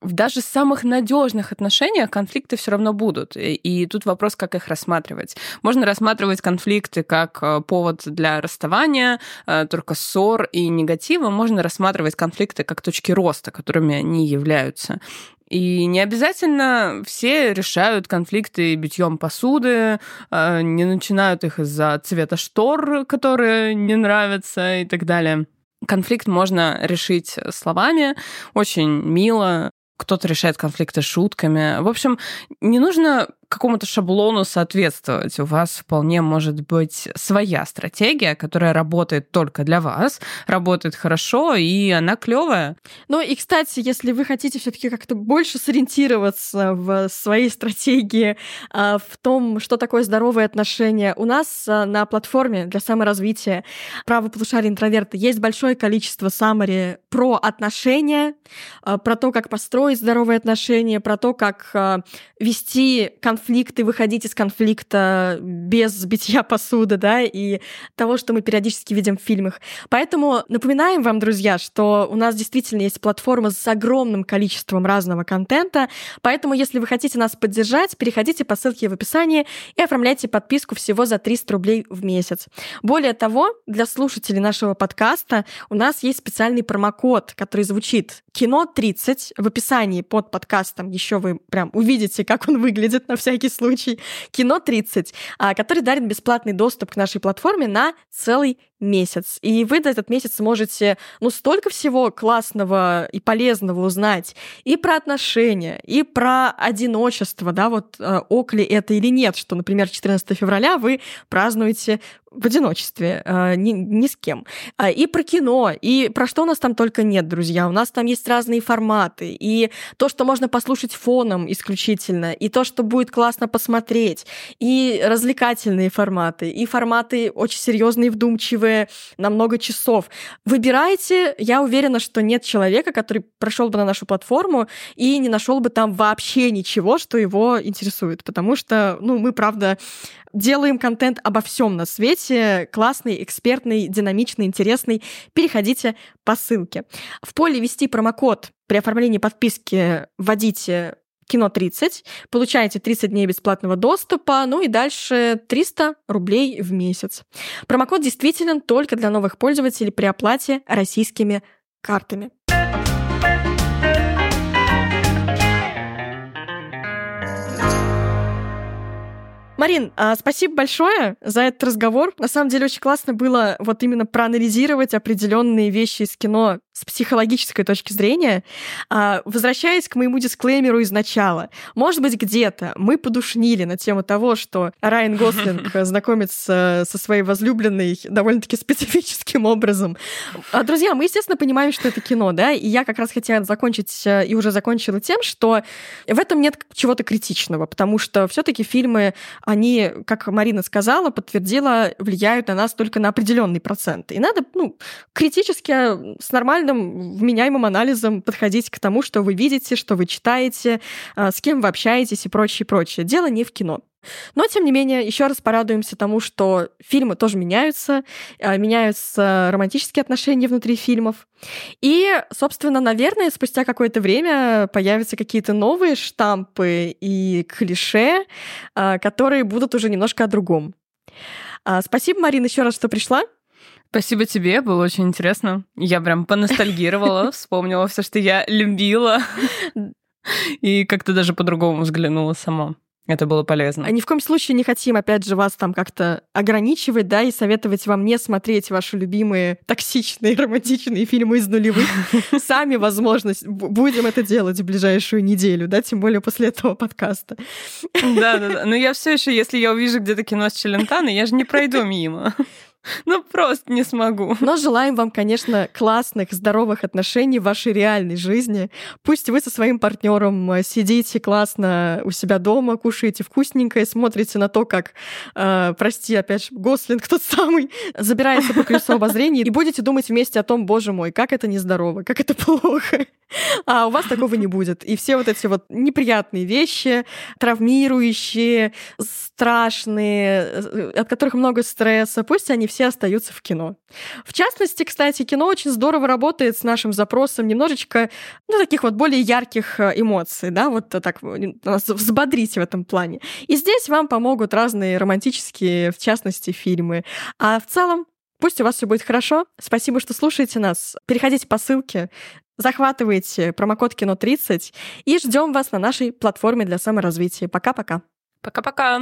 в даже самых надежных отношениях конфликты все равно будут. И тут вопрос, как их рассматривать. Можно рассматривать конфликты как э, повод для расставания, э, только ссор и негатива. Можно рассматривать конфликты как точки роста, которыми они являются. И не обязательно все решают конфликты битьем посуды, а, не начинают их из-за цвета штор, которые не нравятся и так далее. Конфликт можно решить словами, очень мило, кто-то решает конфликты шутками. В общем, не нужно какому-то шаблону соответствовать. У вас вполне может быть своя стратегия, которая работает только для вас, работает хорошо, и она клевая. Ну и, кстати, если вы хотите все-таки как-то больше сориентироваться в своей стратегии, а, в том, что такое здоровые отношения, у нас а, на платформе для саморазвития «Право полушария интроверта» есть большое количество саммари про отношения, а, про то, как построить здоровые отношения, про то, как вести конфликты конфликты, выходить из конфликта без битья посуды, да, и того, что мы периодически видим в фильмах. Поэтому напоминаем вам, друзья, что у нас действительно есть платформа с огромным количеством разного контента, поэтому если вы хотите нас поддержать, переходите по ссылке в описании и оформляйте подписку всего за 300 рублей в месяц. Более того, для слушателей нашего подкаста у нас есть специальный промокод, который звучит кино 30 в описании под подкастом. Еще вы прям увидите, как он выглядит на всякий случай. Кино 30, а, который дарит бесплатный доступ к нашей платформе на целый месяц. И вы за этот месяц можете, ну, столько всего классного и полезного узнать и про отношения, и про одиночество, да, вот э, ок ли это или нет, что, например, 14 февраля вы празднуете в одиночестве, э, ни, ни с кем. А, и про кино, и про что у нас там только нет, друзья. У нас там есть разные форматы, и то, что можно послушать фоном исключительно, и то, что будет классно посмотреть, и развлекательные форматы, и форматы очень серьезные, вдумчивые, на много часов. Выбирайте, я уверена, что нет человека, который прошел бы на нашу платформу и не нашел бы там вообще ничего, что его интересует, потому что, ну, мы, правда, делаем контент обо всем на свете, классный, экспертный, динамичный, интересный. Переходите по ссылке. В поле ввести промокод при оформлении подписки вводите кино 30, получаете 30 дней бесплатного доступа, ну и дальше 300 рублей в месяц. Промокод действителен только для новых пользователей при оплате российскими картами. Марин, а, спасибо большое за этот разговор. На самом деле очень классно было вот именно проанализировать определенные вещи из кино с психологической точки зрения. А, возвращаясь к моему дисклеймеру из начала, может быть, где-то мы подушнили на тему того, что Райан Гослинг знакомится со своей возлюбленной довольно-таки специфическим образом. А, друзья, мы, естественно, понимаем, что это кино, да, и я как раз хотела закончить э, и уже закончила тем, что в этом нет чего-то критичного, потому что все таки фильмы они, как Марина сказала, подтвердила, влияют на нас только на определенный процент. И надо ну, критически, с нормальным, вменяемым анализом подходить к тому, что вы видите, что вы читаете, а, с кем вы общаетесь и прочее, прочее. Дело не в кино. Но, тем не менее, еще раз порадуемся тому, что фильмы тоже меняются, а, меняются романтические отношения внутри фильмов. И, собственно, наверное, спустя какое-то время появятся какие-то новые штампы и клише, а, которые будут уже немножко о другом. Спасибо, Марина, еще раз, что пришла. Спасибо тебе, было очень интересно. Я прям поностальгировала, вспомнила все, что я любила. И как-то даже по-другому взглянула сама. Это было полезно. А ни в коем случае не хотим, опять же, вас там как-то ограничивать, да, и советовать вам не смотреть ваши любимые токсичные романтичные фильмы из нулевых. Сами, возможно, будем это делать в ближайшую неделю, да, тем более после этого подкаста. Да, да, да. Но я все еще, если я увижу где-то кино с Челентано, я же не пройду мимо. Ну, просто не смогу. Но желаем вам, конечно, классных, здоровых отношений в вашей реальной жизни. Пусть вы со своим партнером э, сидите классно у себя дома, кушаете вкусненькое, смотрите на то, как, э, прости, опять же, Гослинг тот самый, забирается по колесу обозрения, и будете думать вместе о том, боже мой, как это нездорово, как это плохо. А у вас такого не будет. И все вот эти вот неприятные вещи, травмирующие, страшные, э, от которых много стресса, пусть они все остаются в кино. В частности, кстати, кино очень здорово работает с нашим запросом немножечко, ну, таких вот более ярких э, эмоций, да, вот так нас взбодрить в этом плане. И здесь вам помогут разные романтические, в частности, фильмы. А в целом, Пусть у вас все будет хорошо. Спасибо, что слушаете нас. Переходите по ссылке, захватывайте промокод Кино30 и ждем вас на нашей платформе для саморазвития. Пока-пока. Пока-пока.